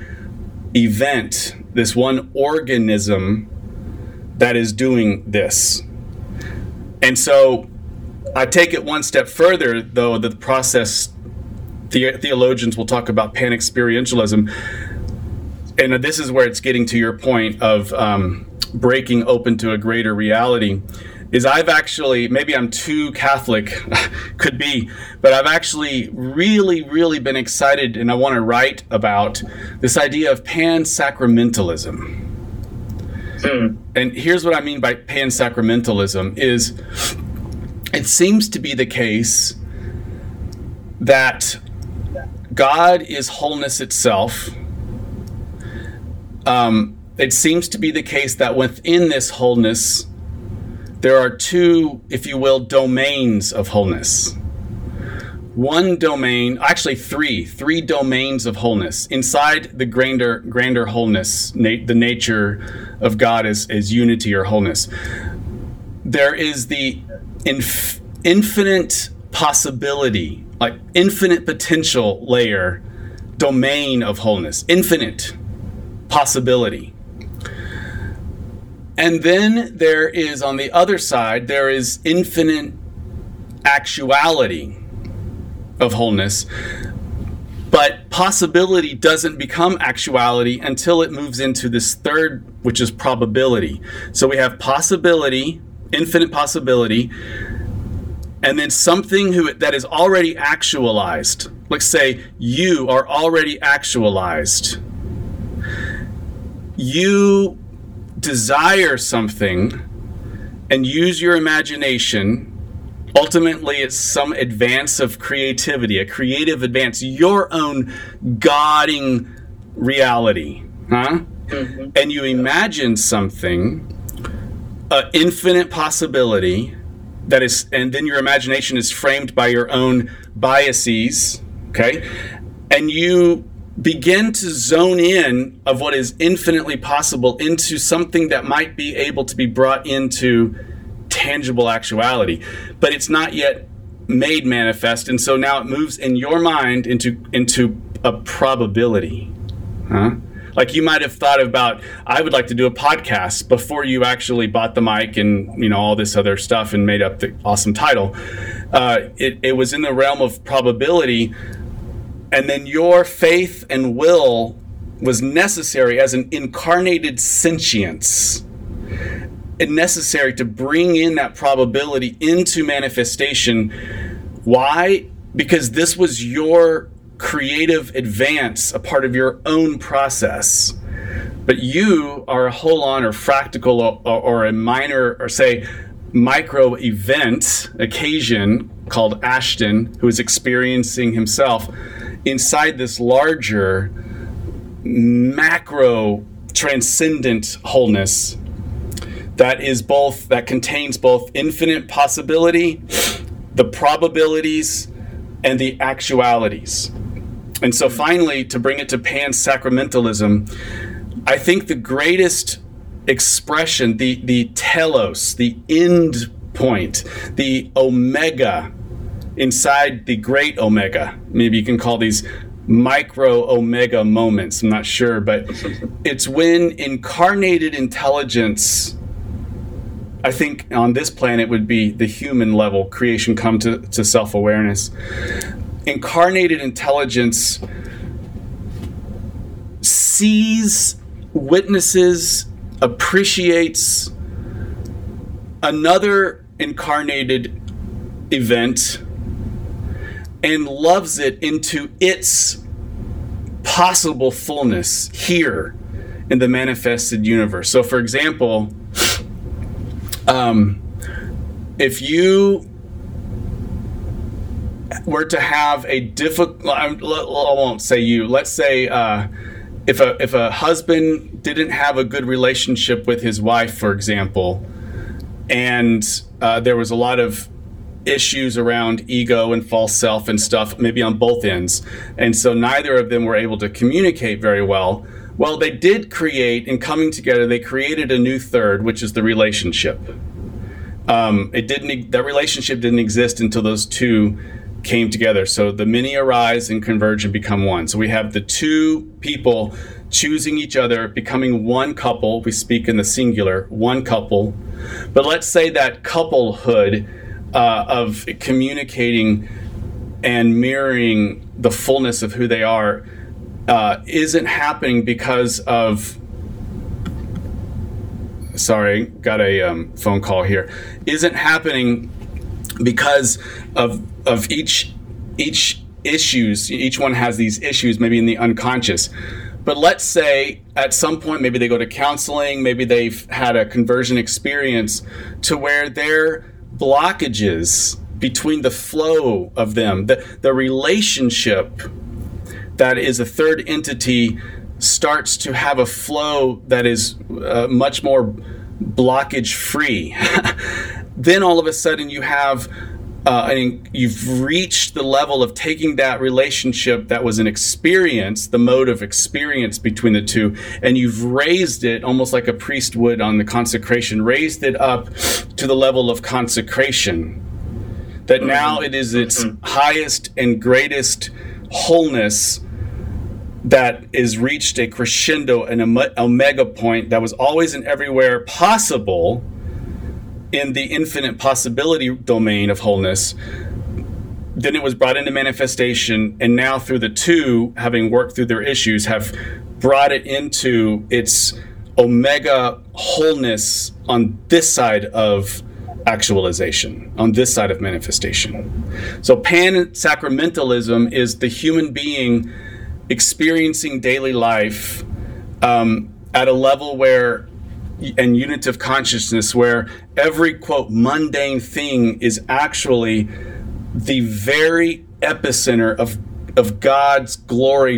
event, this one organism that is doing this. And so I take it one step further, though, the process the- theologians will talk about pan experientialism. And this is where it's getting to your point of um, breaking open to a greater reality is I've actually, maybe I'm too Catholic, could be, but I've actually really, really been excited and I want to write about this idea of pan sacramentalism. Hmm. And here's what I mean by pan sacramentalism is it seems to be the case that God is wholeness itself. Um, it seems to be the case that within this wholeness, there are two, if you will, domains of wholeness. One domain, actually three, three domains of wholeness. Inside the grander, grander wholeness, na- the nature of God as, is unity or wholeness. There is the inf- infinite possibility, like infinite potential layer, domain of wholeness, infinite possibility. And then there is, on the other side, there is infinite actuality of wholeness. But possibility doesn't become actuality until it moves into this third, which is probability. So we have possibility, infinite possibility, and then something who, that is already actualized. Let's say you are already actualized. You desire something and use your imagination, ultimately it's some advance of creativity, a creative advance, your own godding reality, huh? Mm-hmm. And you imagine something, an infinite possibility that is, and then your imagination is framed by your own biases, okay? And you begin to zone in of what is infinitely possible into something that might be able to be brought into tangible actuality. But it's not yet made manifest and so now it moves in your mind into into a probability. Huh? Like you might have thought about i would like to do a podcast before you actually bought the mic and you know all this other stuff and made up the awesome title. Uh, it, it was in the realm of probability and then your faith and will was necessary as an incarnated sentience. And necessary to bring in that probability into manifestation. Why? Because this was your creative advance a part of your own process. But you are a holon or fractal or, or a minor or say micro event occasion called ashton who is experiencing himself inside this larger macro transcendent wholeness that is both that contains both infinite possibility the probabilities and the actualities. And so finally to bring it to pan sacramentalism i think the greatest expression the the telos the end point the omega inside the great omega. Maybe you can call these micro omega moments. I'm not sure, but it's when incarnated intelligence. I think on this planet would be the human level creation come to, to self awareness. Incarnated intelligence sees, witnesses, appreciates another incarnated event and loves it into its possible fullness here in the manifested universe. So, for example, um, if you were to have a difficult, I won't say you. Let's say uh, if a if a husband didn't have a good relationship with his wife, for example, and uh, there was a lot of issues around ego and false self and stuff, maybe on both ends. And so neither of them were able to communicate very well. Well, they did create, in coming together, they created a new third, which is the relationship. Um, it didn't. That relationship didn't exist until those two came together. So the many arise and converge and become one. So we have the two people choosing each other, becoming one couple. We speak in the singular, one couple. But let's say that couplehood uh, of communicating and mirroring the fullness of who they are uh, isn't happening because of sorry got a um, phone call here. Isn't happening because of of each each issues each one has these issues maybe in the unconscious. But let's say at some point maybe they go to counseling maybe they've had a conversion experience to where they're blockages between the flow of them, the, the relationship that is a third entity starts to have a flow that is uh, much more blockage free. then all of a sudden you have uh, and you've reached the level of taking that relationship that was an experience, the mode of experience between the two, and you've raised it almost like a priest would on the consecration, raised it up to the level of consecration. That mm-hmm. now it is its mm-hmm. highest and greatest wholeness that is reached a crescendo and a omega point that was always and everywhere possible in the infinite possibility domain of wholeness, then it was brought into manifestation, and now through the two, having worked through their issues, have brought it into its omega wholeness on this side of actualization, on this side of manifestation. So, pan sacramentalism is the human being experiencing daily life um, at a level where and unitive consciousness where every quote mundane thing is actually the very epicenter of of God's glory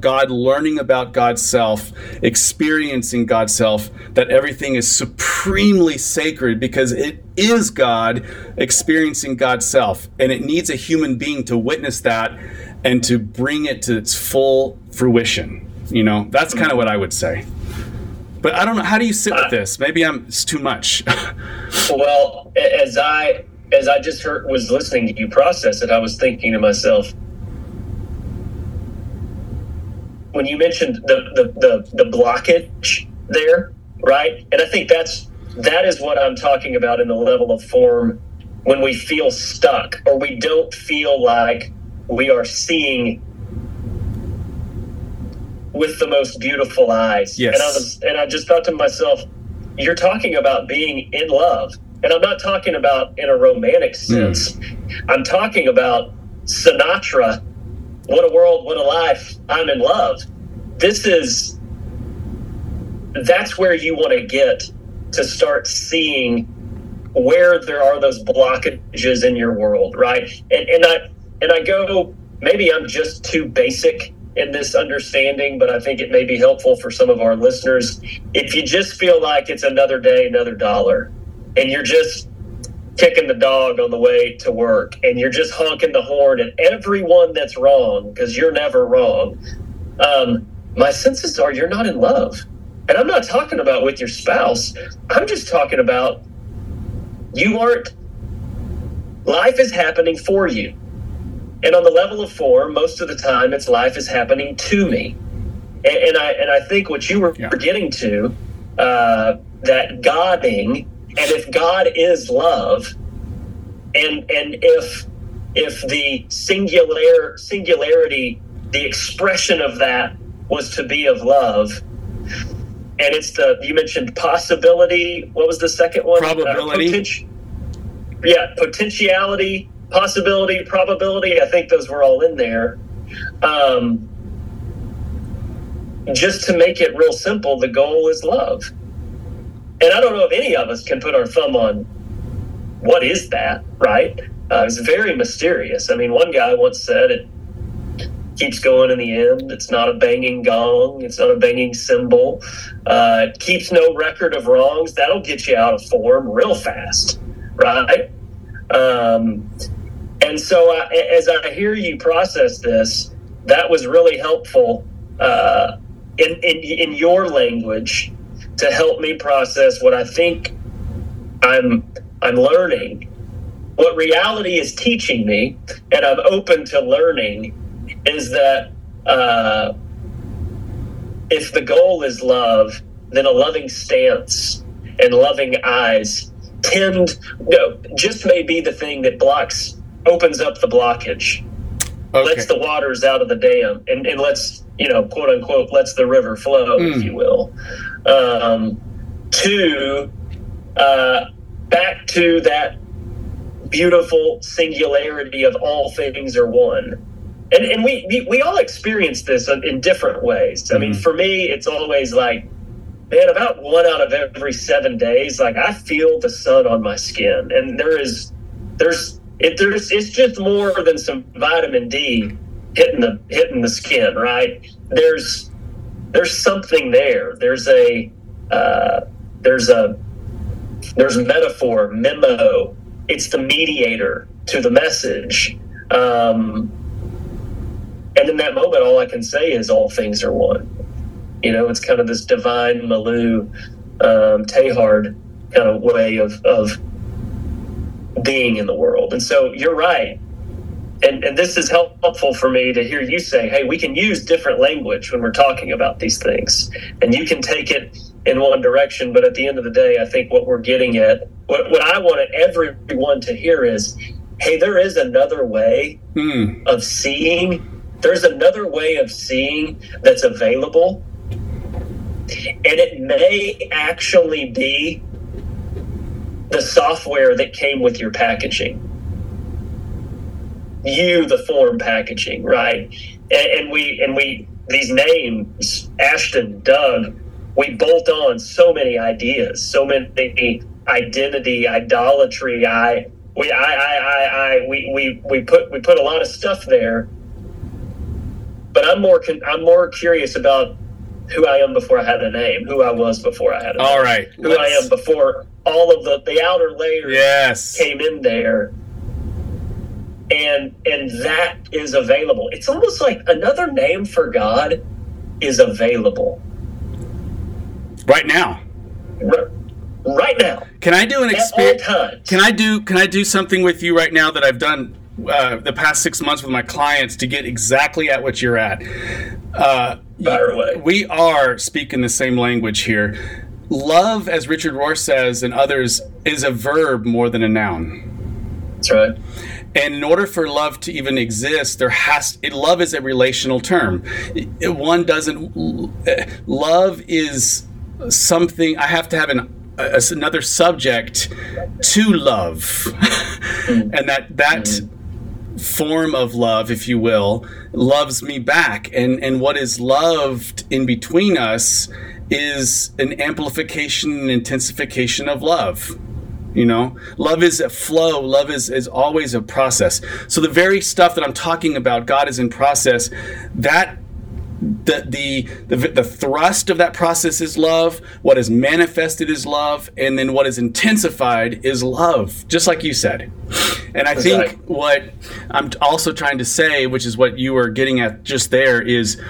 God learning about God's self, experiencing God's self, that everything is supremely sacred because it is God experiencing God's self. And it needs a human being to witness that and to bring it to its full fruition. You know, that's kind of what I would say. But I don't know. How do you sit with this? Maybe I'm. It's too much. well, as I as I just heard was listening to you process it, I was thinking to myself, when you mentioned the, the, the, the blockage there, right? And I think that's that is what I'm talking about in the level of form when we feel stuck or we don't feel like we are seeing with the most beautiful eyes. Yes. And I was and I just thought to myself, you're talking about being in love. And I'm not talking about in a romantic hmm. sense. Mm. I'm talking about Sinatra what a world, what a life. I'm in love. This is, that's where you want to get to start seeing where there are those blockages in your world, right? And, and I, and I go, maybe I'm just too basic in this understanding, but I think it may be helpful for some of our listeners. If you just feel like it's another day, another dollar, and you're just kicking the dog on the way to work and you're just honking the horn at everyone that's wrong because you're never wrong, um, my senses are you're not in love. And I'm not talking about with your spouse, I'm just talking about you aren't, life is happening for you. And on the level of form, most of the time, it's life is happening to me. And, and I and I think what you were yeah. getting to, uh, that Godding and if God is love, and and if if the singular singularity, the expression of that was to be of love, and it's the you mentioned possibility. What was the second one? Uh, Probability. Uh, poten- yeah, potentiality, possibility, probability. I think those were all in there. Um, just to make it real simple, the goal is love. And I don't know if any of us can put our thumb on what is that, right? Uh, it's very mysterious. I mean, one guy once said it keeps going in the end. It's not a banging gong. It's not a banging cymbal. Uh, it keeps no record of wrongs. That'll get you out of form real fast, right? Um, and so, I, as I hear you process this, that was really helpful uh, in, in in your language to help me process what I think I'm I'm learning, what reality is teaching me, and I'm open to learning, is that uh, if the goal is love, then a loving stance and loving eyes tend no, just may be the thing that blocks opens up the blockage okay. lets the waters out of the dam and, and lets you know quote unquote lets the river flow mm. if hmm. you will um, two, uh, back to that beautiful singularity of all things are one. And, and we, we, we all experience this in different ways. I mean, mm-hmm. for me, it's always like, man, about one out of every seven days, like I feel the sun on my skin, and there is, there's, there's, it's just more than some vitamin D hitting the hitting the skin, right? There's, there's something there. There's a, uh, there's a there's a metaphor memo it's the mediator to the message um, and in that moment all i can say is all things are one you know it's kind of this divine milieu um, Teilhard kind of way of, of being in the world and so you're right and, and this is helpful for me to hear you say hey we can use different language when we're talking about these things and you can take it in one direction. But at the end of the day, I think what we're getting at, what, what I wanted everyone to hear is, hey, there is another way mm. of seeing. There's another way of seeing that's available. And it may actually be the software that came with your packaging. You, the form packaging, right? And, and we, and we, these names, Ashton, Doug, we bolt on so many ideas, so many identity, idolatry. I we I I I, I we, we we put we put a lot of stuff there. but I'm more con- I'm more curious about who I am before I had a name, who I was before I had a name. All right. Who I am before all of the, the outer layers yes. came in there. And and that is available. It's almost like another name for God is available. Right now. R- right now. Can I do an experience? times. Can I do can I do something with you right now that I've done uh, the past six months with my clients to get exactly at what you're at? Uh, Fire away. we are speaking the same language here. Love, as Richard Rohr says and others, is a verb more than a noun. That's right. And in order for love to even exist, there has it, love is a relational term. It- one doesn't love is something I have to have an a, another subject to love, mm-hmm. and that that mm-hmm. form of love, if you will, loves me back. And and what is loved in between us is an amplification and intensification of love. You know, love is a flow. Love is, is always a process. So the very stuff that I'm talking about, God is in process. That the, the the the thrust of that process is love. What is manifested is love, and then what is intensified is love. Just like you said. And I think right. what I'm also trying to say, which is what you were getting at just there, is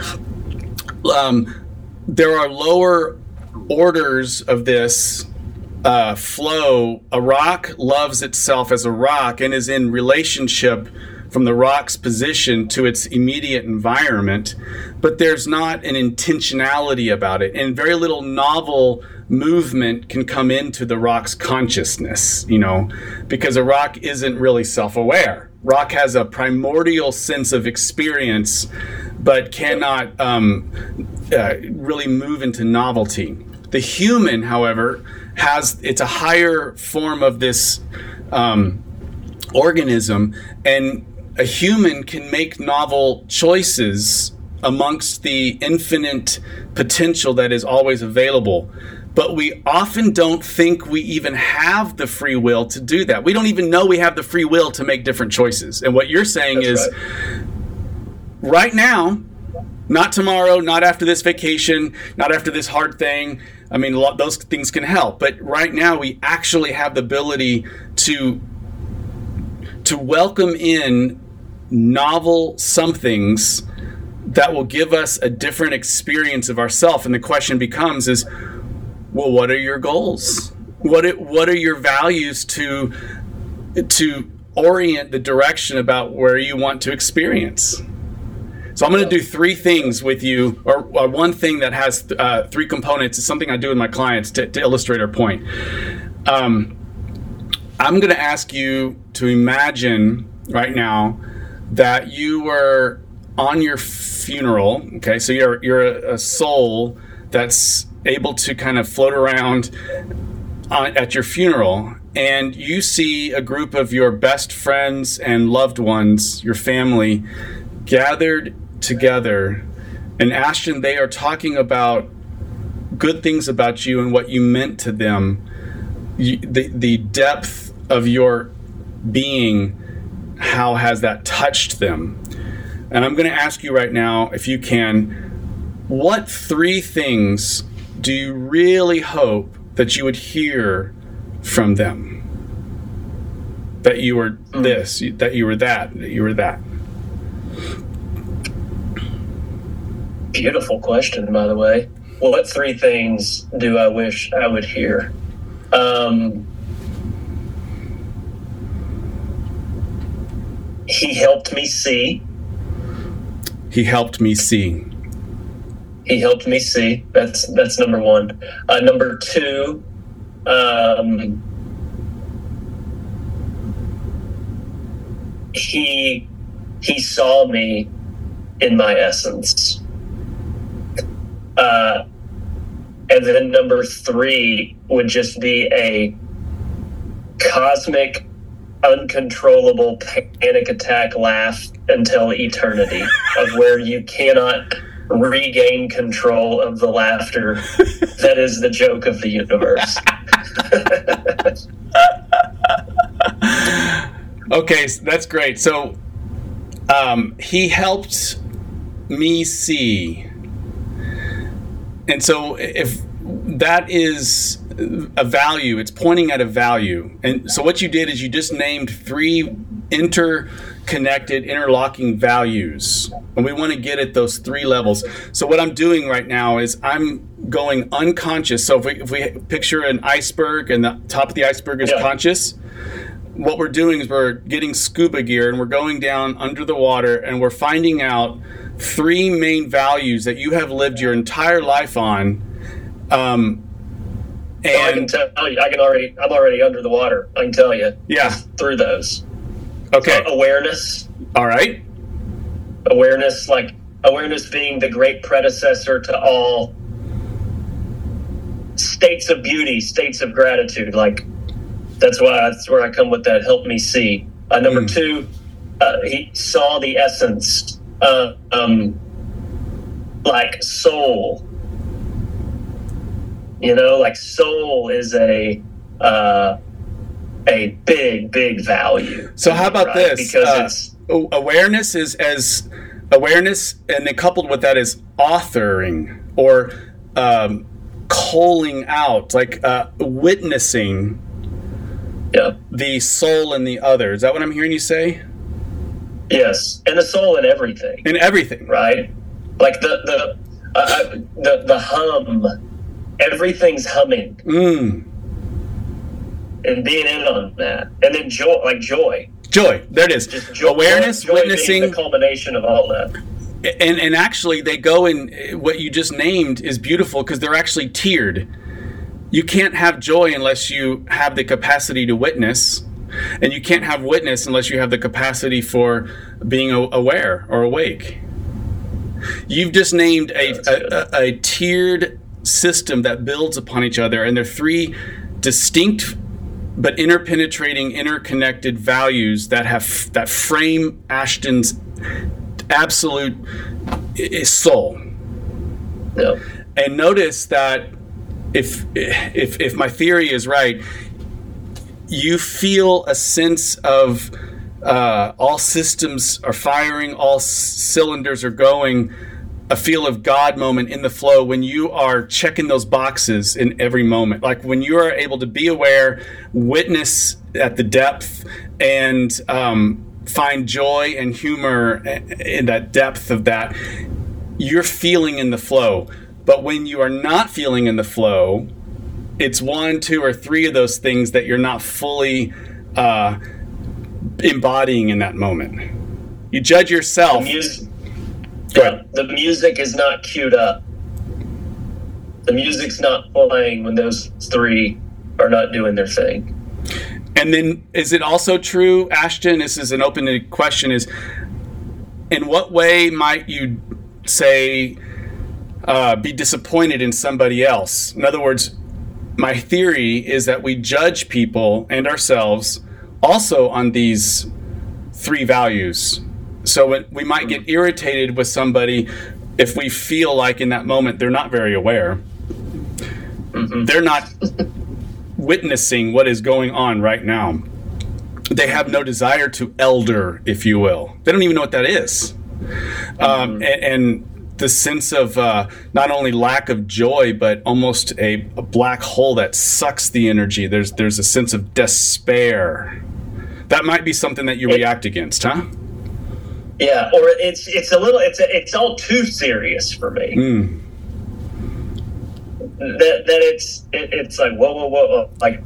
um, there are lower orders of this uh, flow. A rock loves itself as a rock and is in relationship from the rock's position to its immediate environment, but there's not an intentionality about it, and very little novel movement can come into the rock's consciousness, you know, because a rock isn't really self aware. Rock has a primordial sense of experience, but cannot um, uh, really move into novelty. The human, however, has it's a higher form of this um, organism, and a human can make novel choices amongst the infinite potential that is always available. But we often don't think we even have the free will to do that. We don't even know we have the free will to make different choices. And what you're saying That's is right. right now, not tomorrow, not after this vacation, not after this hard thing. I mean, a lot, those things can help, but right now we actually have the ability to to welcome in novel somethings that will give us a different experience of ourself. And the question becomes: Is well, what are your goals? What are, what are your values to to orient the direction about where you want to experience? So I'm going to do three things with you, or, or one thing that has uh, three components. It's something I do with my clients to, to illustrate our point. Um, I'm going to ask you to imagine right now that you were on your funeral. Okay, so you're you're a, a soul that's able to kind of float around uh, at your funeral, and you see a group of your best friends and loved ones, your family, gathered together. And Ashton, they are talking about good things about you and what you meant to them. You, the the depth of your being, how has that touched them? And I'm going to ask you right now, if you can, what three things do you really hope that you would hear from them? That you were this, that you were that, that you were that. Beautiful question, by the way. What three things do I wish I would hear? Um, he helped me see. He helped me see. He helped me see. That's that's number one. Uh, number two, um, he he saw me in my essence. Uh, and then number three would just be a cosmic, uncontrollable panic attack laugh until eternity, of where you cannot regain control of the laughter that is the joke of the universe. Okay, that's great. So um, he helped me see. And so if that is a value, it's pointing at a value. And so what you did is you just named three interconnected, interlocking values. And we want to get at those three levels. So what I'm doing right now is I'm going unconscious. So if we, if we picture an iceberg and the top of the iceberg is Yeah. conscious, what we're doing is we're getting scuba gear and we're going down under the water and we're finding out three main values that you have lived your entire life on. Um, So I can tell you, I can already, I'm already under the water. I can tell you yeah, through those. okay, Awareness, all right, awareness, like awareness being the great predecessor to all states of beauty, states of gratitude. Like that's why that's where I come with that. Help me see. Uh, number Mm. two, uh, he saw the essence, uh, um, like soul. You know, like soul is a uh, a big, big value. So how about right? this? Because Uh, it's awareness is as awareness, and then coupled with that is authoring or um, calling out, like uh, witnessing yeah. the soul in the other. Is that what I'm hearing you say? Yes, and the soul in everything, In everything. right? Like the the uh, uh, the the hum, everything's humming, Mm. and being in on that, and then joy, like joy, Joy. There it is. just joy, awareness, joy witnessing, the culmination of all that. and and actually they go in. What you just named is beautiful because they're actually tiered. You can't have joy unless you have the capacity to witness, and you can't have witness unless you have the capacity for being aware or awake. You've just named a, a, a, a tiered system that builds upon each other, and they're three distinct but interpenetrating, interconnected values that have that frame Ashton's absolute soul. Yeah, And notice that if if if my theory is right, you feel a sense of uh, all systems are firing, all cylinders are going. A feel of God moment in the flow when you are checking those boxes in every moment. Like when you are able to be aware, witness at the depth, and um, find joy and humor in that depth of that you're feeling in the flow. But when you are not feeling in the flow, it's one, two, or three of those things that you're not fully uh, embodying in that moment. You judge yourself. Ahead. The music is not queued up. The music's not playing when those three are not doing their thing. And then, is it also true, Ashton? This is an open question: Is in what way might you say uh, be disappointed in somebody else? In other words, my theory is that we judge people and ourselves also on these three values. So it, we might get irritated with somebody if we feel like in that moment they're not very aware. They're not witnessing what is going on right now. They have no desire to elder, if you will. They don't even know what that is. Um, and, and the sense of uh, not only lack of joy, but almost a, a black hole that sucks the energy. There's there's a sense of despair. That might be something that you react against, huh? Yeah, or it's it's a little it's it's all too serious for me. Mm. That that it's it, it's like whoa whoa whoa like.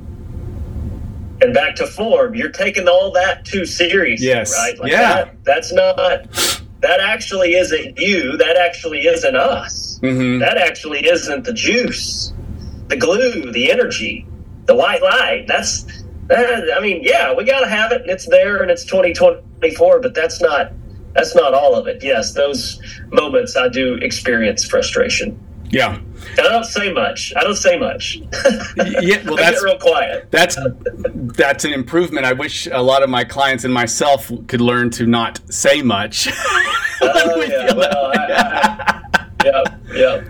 And back to form, you're taking all that too seriously, Yes. right? Like Yeah. That, that's not. That actually isn't you. That actually isn't us. hmm That actually isn't the juice, the glue, the energy, the white light. That's that. I mean, yeah, we gotta have it, and it's there, and it's 2024. But that's not that's not all of it. Yes, those moments I do experience frustration, Yeah. and I don't say much. I don't say much. Yeah. Well, that's real quiet. that's that's an improvement. I wish a lot of my clients and myself could learn to not say much. Oh, yeah, well. I, I, yeah, yeah.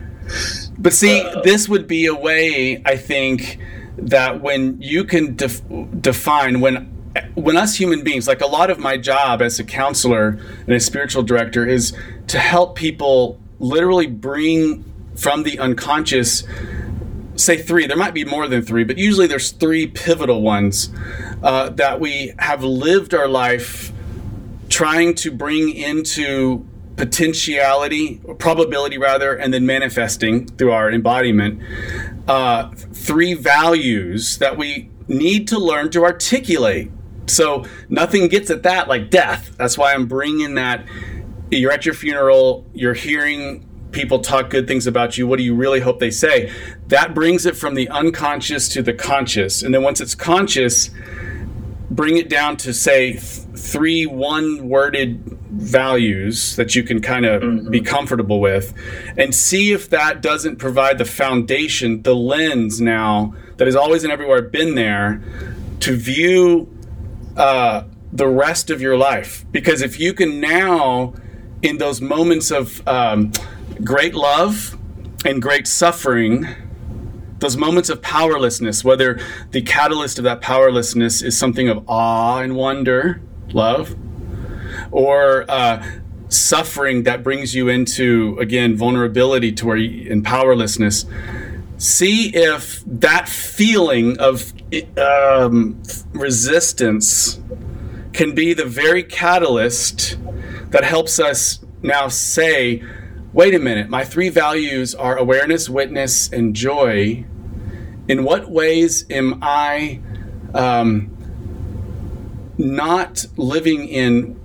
But see, Uh, this would be a way, I think, that when you can def- define when when us human beings, like a lot of my job as a counselor and a spiritual director, is to help people literally bring from the unconscious say three there might be more than three but usually there's three pivotal ones uh, that we have lived our life trying to bring into potentiality probability rather and then manifesting through our embodiment uh, three values that we need to learn to articulate so nothing gets at that like death that's why i'm bringing that you're at your funeral you're hearing people talk good things about you, what do you really hope they say? That brings it from the unconscious to the conscious. And then once it's conscious, bring it down to say th- three one worded values that you can kind of mm-hmm. be comfortable with and see if that doesn't provide the foundation, the lens now that has always and everywhere been there to view uh, the rest of your life. Because if you can now, in those moments of um, great love and great suffering, those moments of powerlessness, whether the catalyst of that powerlessness is something of awe and wonder, love, or uh, suffering that brings you into, again, vulnerability to where you, and powerlessness. See if that feeling of um, resistance can be the very catalyst that helps us now say, wait a minute, my three values are awareness, witness, and joy. In what ways am I um, not living in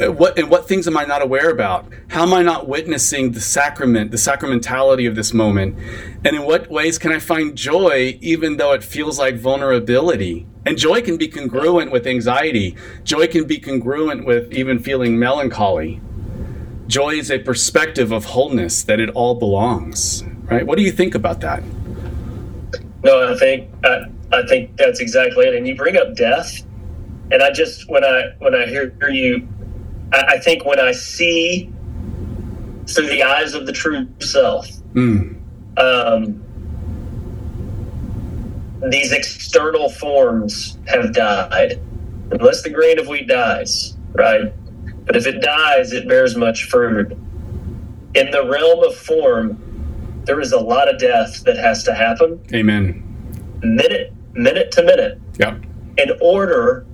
Uh, what and what things am I not aware about? How am I not witnessing the sacrament, the sacramentality of this moment? And in what ways can I find joy even though it feels like vulnerability? And joy can be congruent with anxiety. Joy can be congruent with even feeling melancholy joy is a perspective of wholeness that it all belongs right what do you think about that no i think i, I think that's exactly it and you bring up death and i just when i when i hear you i, I think when i see through the eyes of the true self mm. um, these external forms have died unless the grain of wheat dies right but if it dies, it bears much fruit. In the realm of form, there is a lot of death that has to happen. Amen. Minute, minute to minute. Yeah. In order,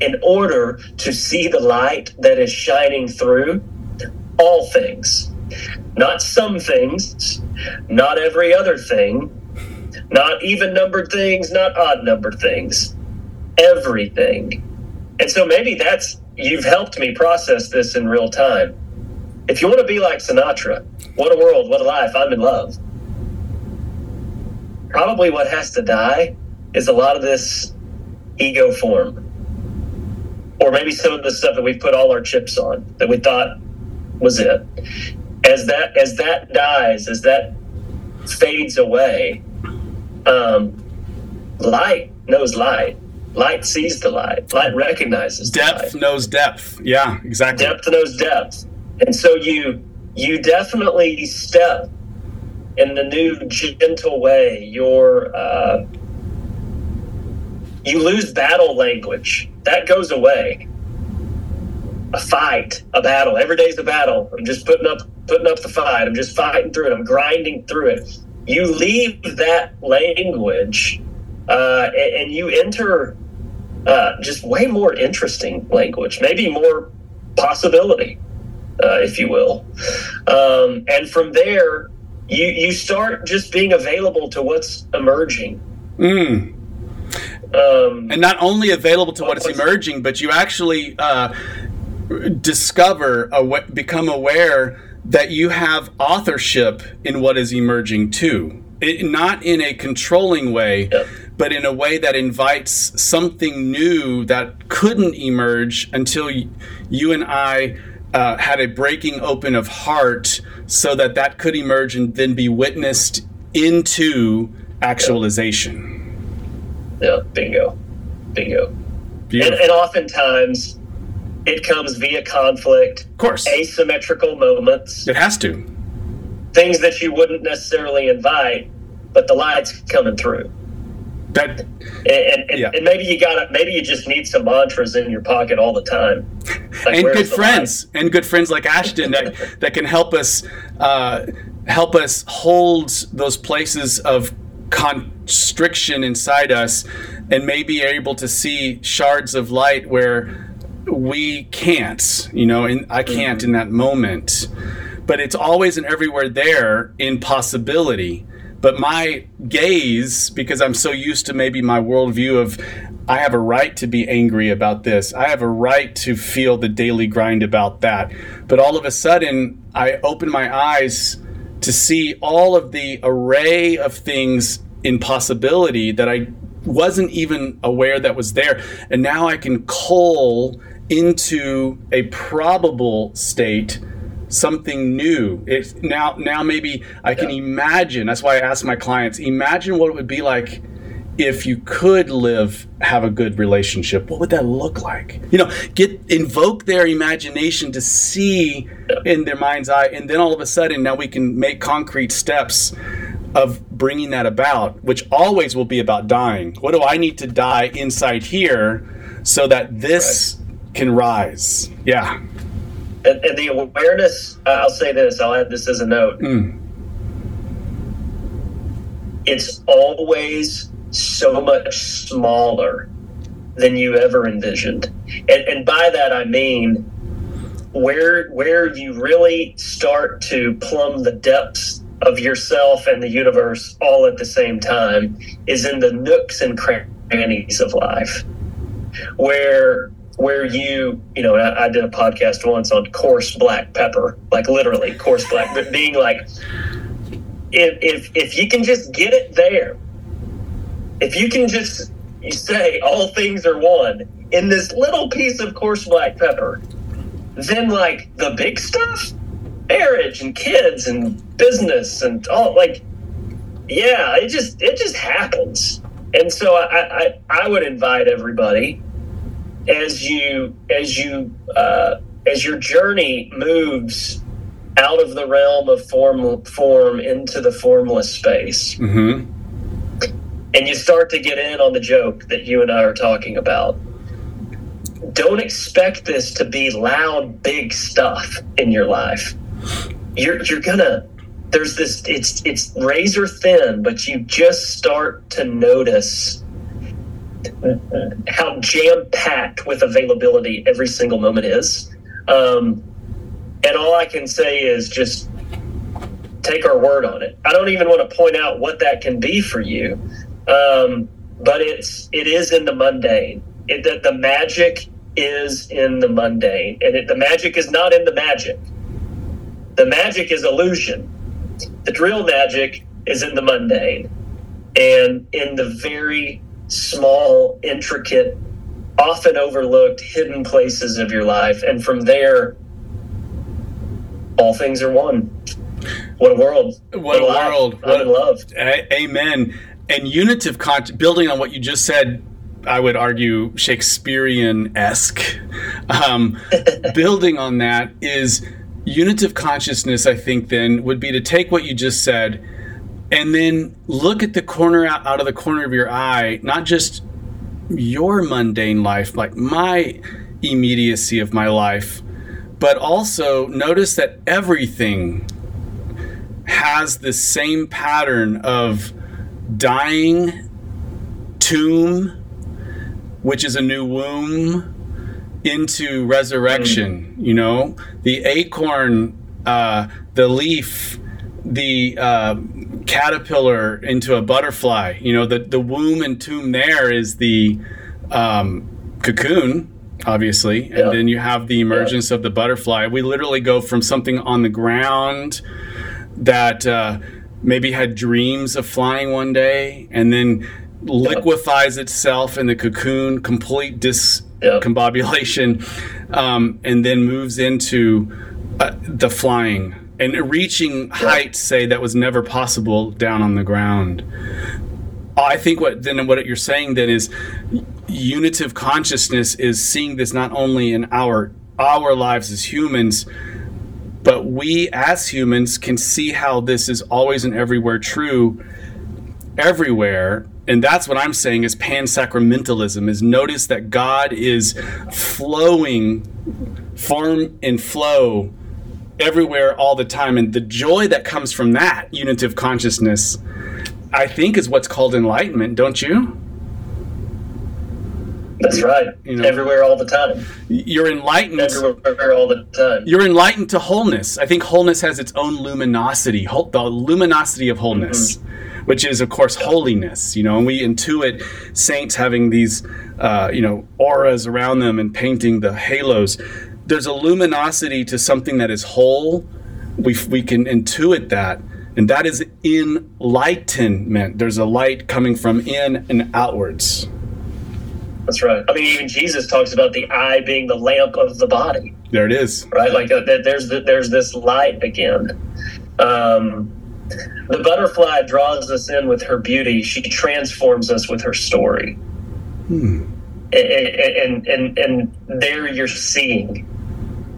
in order to see the light that is shining through all things, not some things, not every other thing, not even numbered things, not odd numbered things, everything. And so maybe that's you've helped me process this in real time. If you want to be like Sinatra, what a world, what a life, I'm in love. Probably what has to die is a lot of this ego form. Or maybe some of the stuff that we've put all our chips on that we thought was it. As that as that dies, as that fades away, um, light knows light light sees the light. Light recognizes depth knows depth. Yeah, exactly. Depth knows depth, and so you you definitely step in the new gentle way. You're uh, you lose battle language. That goes away. A fight, a battle. Every day's a battle. I'm just putting up putting up the fight. I'm just fighting through it. I'm grinding through it. You leave that language uh, and, and you enter uh, just way more interesting language, maybe more possibility, uh, if you will. Um, and from there, you you start just being available to what's emerging. Mm. Um, and not only available to what is emerging, but you actually uh, discover, aw- become aware that you have authorship in what is emerging too. It, not in a controlling way, yep but in a way that invites something new that couldn't emerge until you and I uh, had a breaking open of heart so that that could emerge and then be witnessed into actualization. Yeah, bingo. Bingo. And, and oftentimes it comes via conflict. Of course. Asymmetrical moments. It has to. Things that you wouldn't necessarily invite, but the light's coming through That and, and, yeah. and, maybe you got maybe you just need some mantras in your pocket all the time like, and good friends line? and good friends like ashton that that can help us uh, help us hold those places of constriction inside us and maybe able to see shards of light where we can't you know and i can't in that moment but it's always and everywhere there in possibility but my gaze, because I'm so used to maybe my worldview of I have a right to be angry about this. I have a right to feel the daily grind about that. But all of a sudden, I open my eyes to see all of the array of things in possibility that I wasn't even aware that was there. And now I can cull into a probable state something new. It's now now maybe I can yeah. imagine. That's why I ask my clients, imagine what it would be like if you could live have a good relationship what would that look like you know get invoke their imagination to see in their mind's eye and then all of a sudden now we can make concrete steps of bringing that about which always will be about dying what do i need to die inside here so that this right. can rise yeah and, and the awareness, I'll say this, I'll add this as a note. Mm. It's always so much smaller than you ever envisioned. And, and by that, I mean, where where you really start to plumb the depths of yourself and the universe all at the same time is in the nooks and crannies of life where where you, you know, I, I, did a podcast once on coarse black pepper, like literally coarse black, but being like, if, if, if you can just get it there, if you can just say all things are one in this little piece of coarse black pepper, then like the big stuff, marriage and kids and business and all like, yeah, it just, it just happens. And so I, I, I would invite everybody as you as you uh, as your journey moves out of the realm of form form into the formless space mm-hmm. And you start to get in on the joke that you and i are talking about don't expect this to be loud big stuff in your life you're you're gonna there's this it's it's razor thin but you just start to notice how jam packed with availability every single moment is. Um, and all I can say is just take our word on it. I don't even want to point out what that can be for you, um, but it's it is in the mundane. It, the, the magic is in the mundane, and it, the magic is not in the magic. The magic is illusion. The real magic is in the mundane, and in the very small, intricate, often overlooked, hidden places of your life. And from there, all things are one. What a world. What, what a life. world. I'm in love. amen. And unitive con- building on what you just said, I would argue Shakespearean esque. Um, building on that is unitive consciousness, I think, then would be to take what you just said and then look at the corner out, out of the corner of your eye, not just your mundane life, like my immediacy of my life, but also notice that everything has the same pattern of dying, tomb, which is a new womb, into resurrection. You know, the acorn, uh, the leaf, the uh, caterpillar into a butterfly. You know, the, the womb and tomb there is the um, cocoon, obviously, and then you have the emergence of the butterfly. We literally go from something on the ground that uh, maybe had dreams of flying one day and then liquefies itself in the cocoon, complete discombobulation, um, and then moves into uh, the flying. And reaching heights say that was never possible down on the ground. I think what then what you're saying then is unitive consciousness is seeing this not only in our our lives as humans, but we as humans can see how this is always and everywhere true everywhere and that's what I'm saying is pan-sacramentalism is notice that God is flowing form and flow everywhere all the time and the joy that comes from that unitive consciousness I think is what's called enlightenment, don't you? That's right. You know, everywhere all the time. You're enlightened. Everywhere all the time. You're enlightened to wholeness. I think wholeness has its own luminosity, the luminosity of wholeness, mm-hmm. which is, of course, holiness. You know, and we intuit saints having these, uh, you know, auras around them and painting the halos. There's a luminosity to something that is whole. We, we can intuit that. And that is enlightenment. There's a light coming from in and outwards. That's right. I mean, even Jesus talks about the eye being the lamp of the body. There it is. Right, like uh, there's the, there's this light again. Um, the butterfly draws us in with her beauty. She transforms us with her story. Hmm. And, and and and there you're seeing.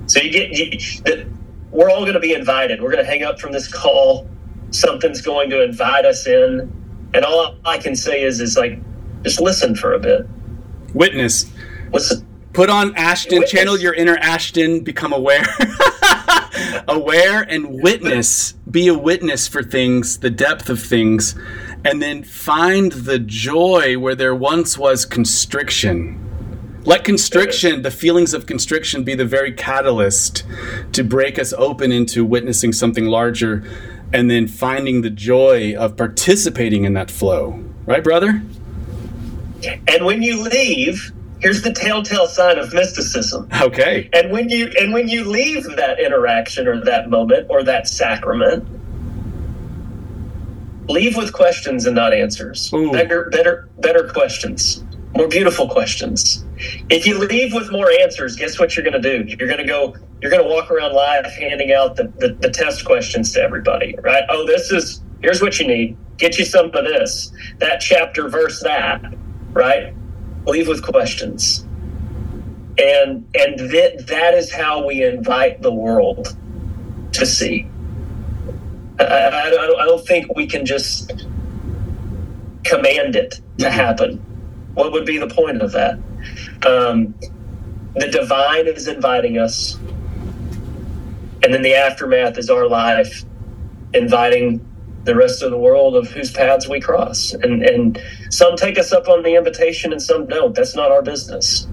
So you get you, we're all going to be invited. We're going to hang up from this call. Something's going to invite us in, and all I can say is is like just listen for a bit Witness. Put on Ashton, witness. channel your inner Ashton, become aware. aware and witness. Be a witness for things, the depth of things, and then find the joy where there once was constriction. Let constriction, the feelings of constriction, be the very catalyst to break us open into witnessing something larger and then finding the joy of participating in that flow. Right, brother? And when you leave, here's the telltale sign of mysticism. Okay. And when you and when you leave that interaction or that moment or that sacrament, leave with questions and not answers. Ooh. Better better better questions. More beautiful questions. If you leave with more answers, guess what you're going to do? You're going to go. You're going to walk around live handing out the, the, the test questions to everybody, right? Oh, this is here's what you need. Get you some of this. That chapter, verse that right? Leave with questions. And and that that is how we invite the world to see. I, I, don't, I don't think we can just command it to mm-hmm. happen. What would be the point of that? Um, the divine is inviting us, and then the aftermath is our life inviting the rest of the world of whose paths we cross. And and some take us up on the invitation and some don't. That's not our business.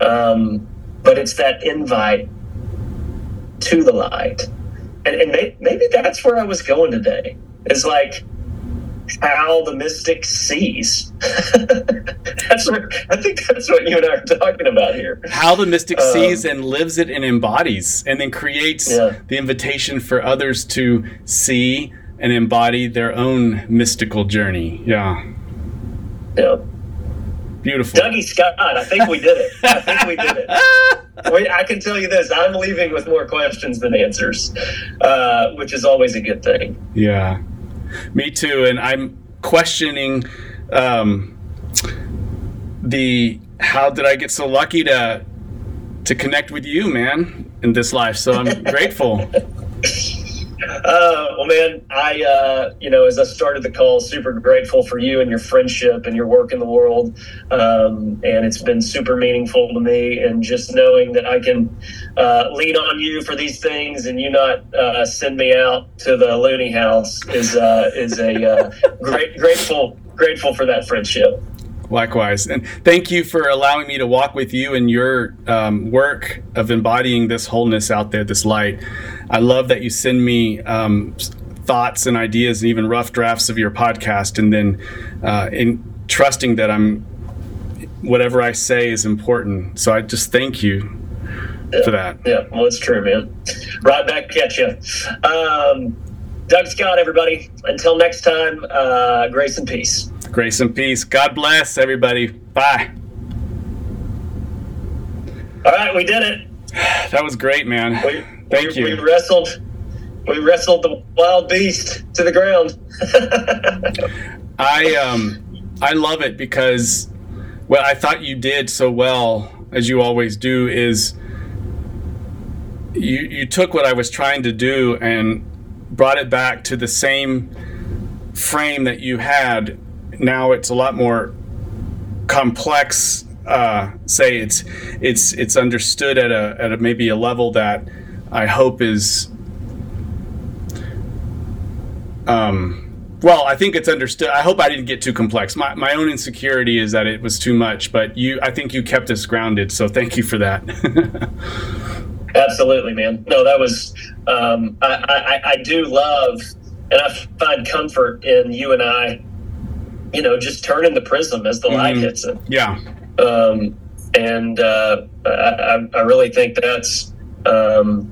Um, but it's that invite to the light. And, and may, maybe that's where I was going today. Is like how the mystic sees. that's what, I think that's what you and I are talking about here. How the mystic um, sees and lives it and embodies, and then creates yeah. the invitation for others to see and embody their own mystical journey. Yeah. Yeah. Beautiful. Dougie Scott, I think we did it. I think we did it. I can tell you this I'm leaving with more questions than answers, uh, which is always a good thing. Yeah. Me too. And I'm questioning um, the how did I get so lucky to to connect with you, man, in this life. So I'm grateful. Uh, well, man, I, uh, you know, as I started the call, super grateful for you and your friendship and your work in the world. Um, and it's been super meaningful to me. And just knowing that I can uh, lean on you for these things and you not uh, send me out to the loony house is uh, is a uh, great grateful grateful for that friendship. Likewise. And thank you for allowing me to walk with you in your um, work of embodying this wholeness out there, this light. I love that you send me um, thoughts and ideas and even rough drafts of your podcast, and then uh, in trusting that I'm whatever I say is important. So I just thank you yeah, for that. Yeah, well, it's true, man. Right back at you. Um, Doug Scott, everybody. Until next time, uh, grace and peace. Grace and peace. God bless everybody. Bye. All right, we did it. That was great, man. We, Thank we, you. We wrestled. We wrestled the wild beast to the ground. I um, I love it because what I thought you did so well, as you always do, is you you took what I was trying to do and brought it back to the same frame that you had now it's a lot more complex. Uh, say it's it's it's understood at a at a maybe a level that I hope is um, well, I think it's understood. I hope I didn't get too complex. My, my own insecurity is that it was too much, but you, I think you kept us grounded. So thank you for that. Absolutely, man. No, that was, um, I, I, I do love, and I find comfort in you and I, you know, just turning the prism as the mm-hmm. light hits it. Yeah. Um, and uh, I, I really think that's um,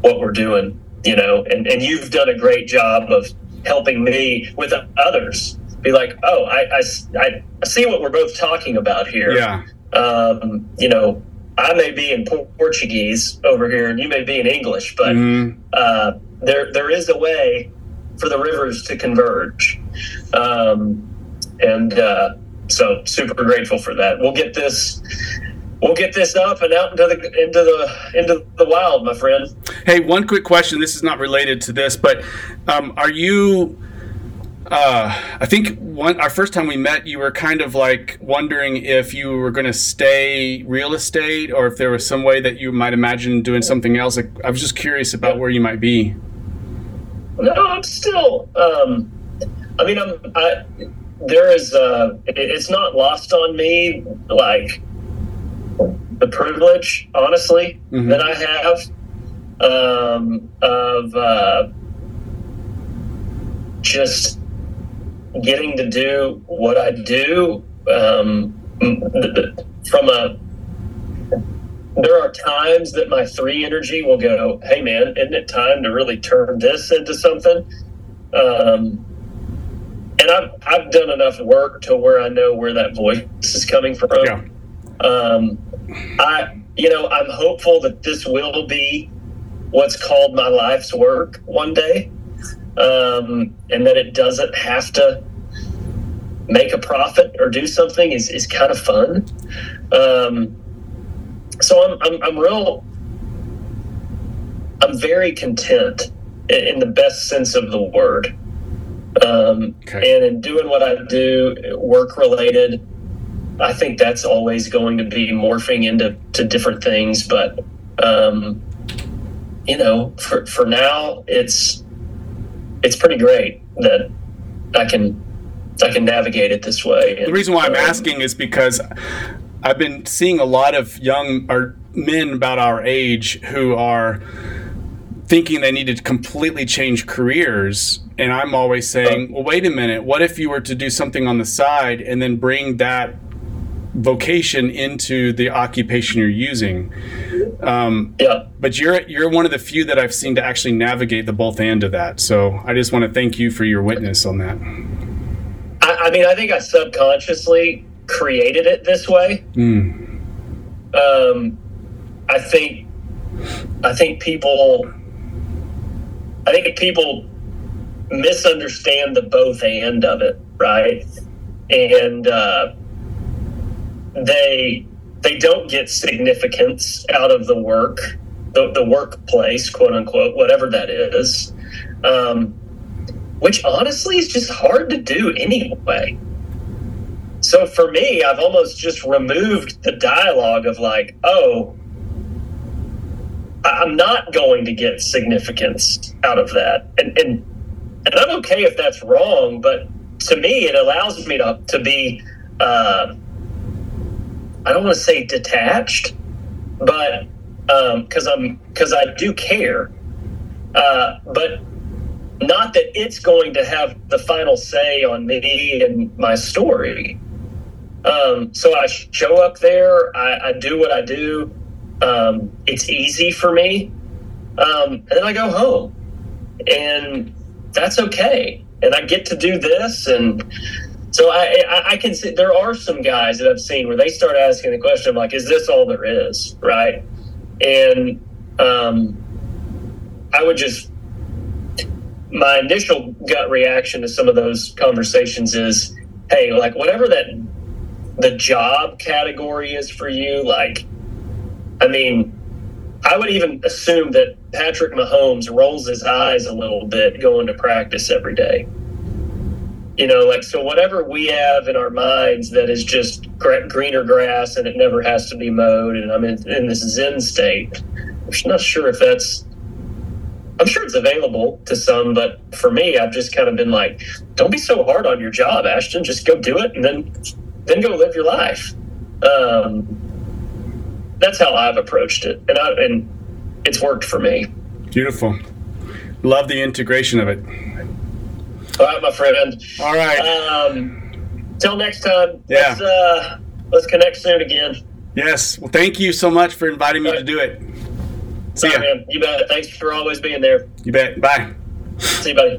what we're doing you know, and, and you've done a great job of helping me with others be like, oh, I, I, I see what we're both talking about here. Yeah. Um, you know, I may be in Portuguese over here and you may be in English, but mm-hmm. uh, there there is a way for the rivers to converge. Um, and uh, so super grateful for that. We'll get this we'll get this up and out into the into the into the wild, my friend. Hey, one quick question. This is not related to this, but um, are you? Uh, I think one our first time we met, you were kind of like wondering if you were going to stay real estate or if there was some way that you might imagine doing something else. Like, I was just curious about where you might be. No, I'm still. Um, I mean, I'm. I, there is. Uh, it, it's not lost on me. Like the privilege, honestly, mm-hmm. that I have um, of uh, just getting to do what I do um, from a there are times that my three energy will go, hey man, isn't it time to really turn this into something? Um, and I've, I've done enough work to where I know where that voice is coming from. Yeah. Um, I, you know, I'm hopeful that this will be what's called my life's work one day, um, and that it doesn't have to make a profit or do something is, is kind of fun. Um, so I'm, I'm, I'm real, I'm very content in the best sense of the word. Um, okay. And in doing what I do, work related, I think that's always going to be morphing into to different things. But um, you know, for for now, it's it's pretty great that I can I can navigate it this way. And, the reason why I'm um, asking is because I've been seeing a lot of young or men about our age who are thinking they need to completely change careers and i'm always saying well wait a minute what if you were to do something on the side and then bring that vocation into the occupation you're using. Um, yeah. But you're you're one of the few that I've seen to actually navigate the both end of that. So I just want to thank you for your witness on that. I, I mean, I think I subconsciously created it this way. Mm. Um, I think I think people I think people misunderstand the both and of it, right? And uh, they they don't get significance out of the work, the, the workplace, quote unquote, whatever that is, um, which honestly is just hard to do anyway. So for me, I've almost just removed the dialogue of like, oh, I'm not going to get significance out of that, and and and I'm okay if that's wrong, but to me, it allows me to to be. Uh, I don't want to say detached, but because um, I'm because I do care, uh, but not that it's going to have the final say on me and my story. Um, so I show up there, I, I do what I do. Um, it's easy for me, um, and then I go home, and that's okay. And I get to do this, and so I, I, I can see there are some guys that I've seen where they start asking the question of like, is this all there is, right? And um, I would just my initial gut reaction to some of those conversations is, hey, like whatever that the job category is for you, like, I mean, I would even assume that Patrick Mahomes rolls his eyes a little bit going to practice every day you know, like so whatever we have in our minds that is just greener grass and it never has to be mowed, and I'm in, in this Zen state. I'm not sure if that's. I'm sure it's available to some, but for me, I've just kind of been like, don't be so hard on your job, Ashton. Just go do it, and then then go live your life. Um, that's how I've approached it, and I, and it's worked for me. Beautiful. Love the integration of it. All right, my friend. All right. Um, till next time. Yeah. Let's, uh, let's connect soon again. Yes. Well, thank you so much for inviting me to do it. See All ya. man. You bet. Thanks for always being there. You bet. Bye. See you, buddy.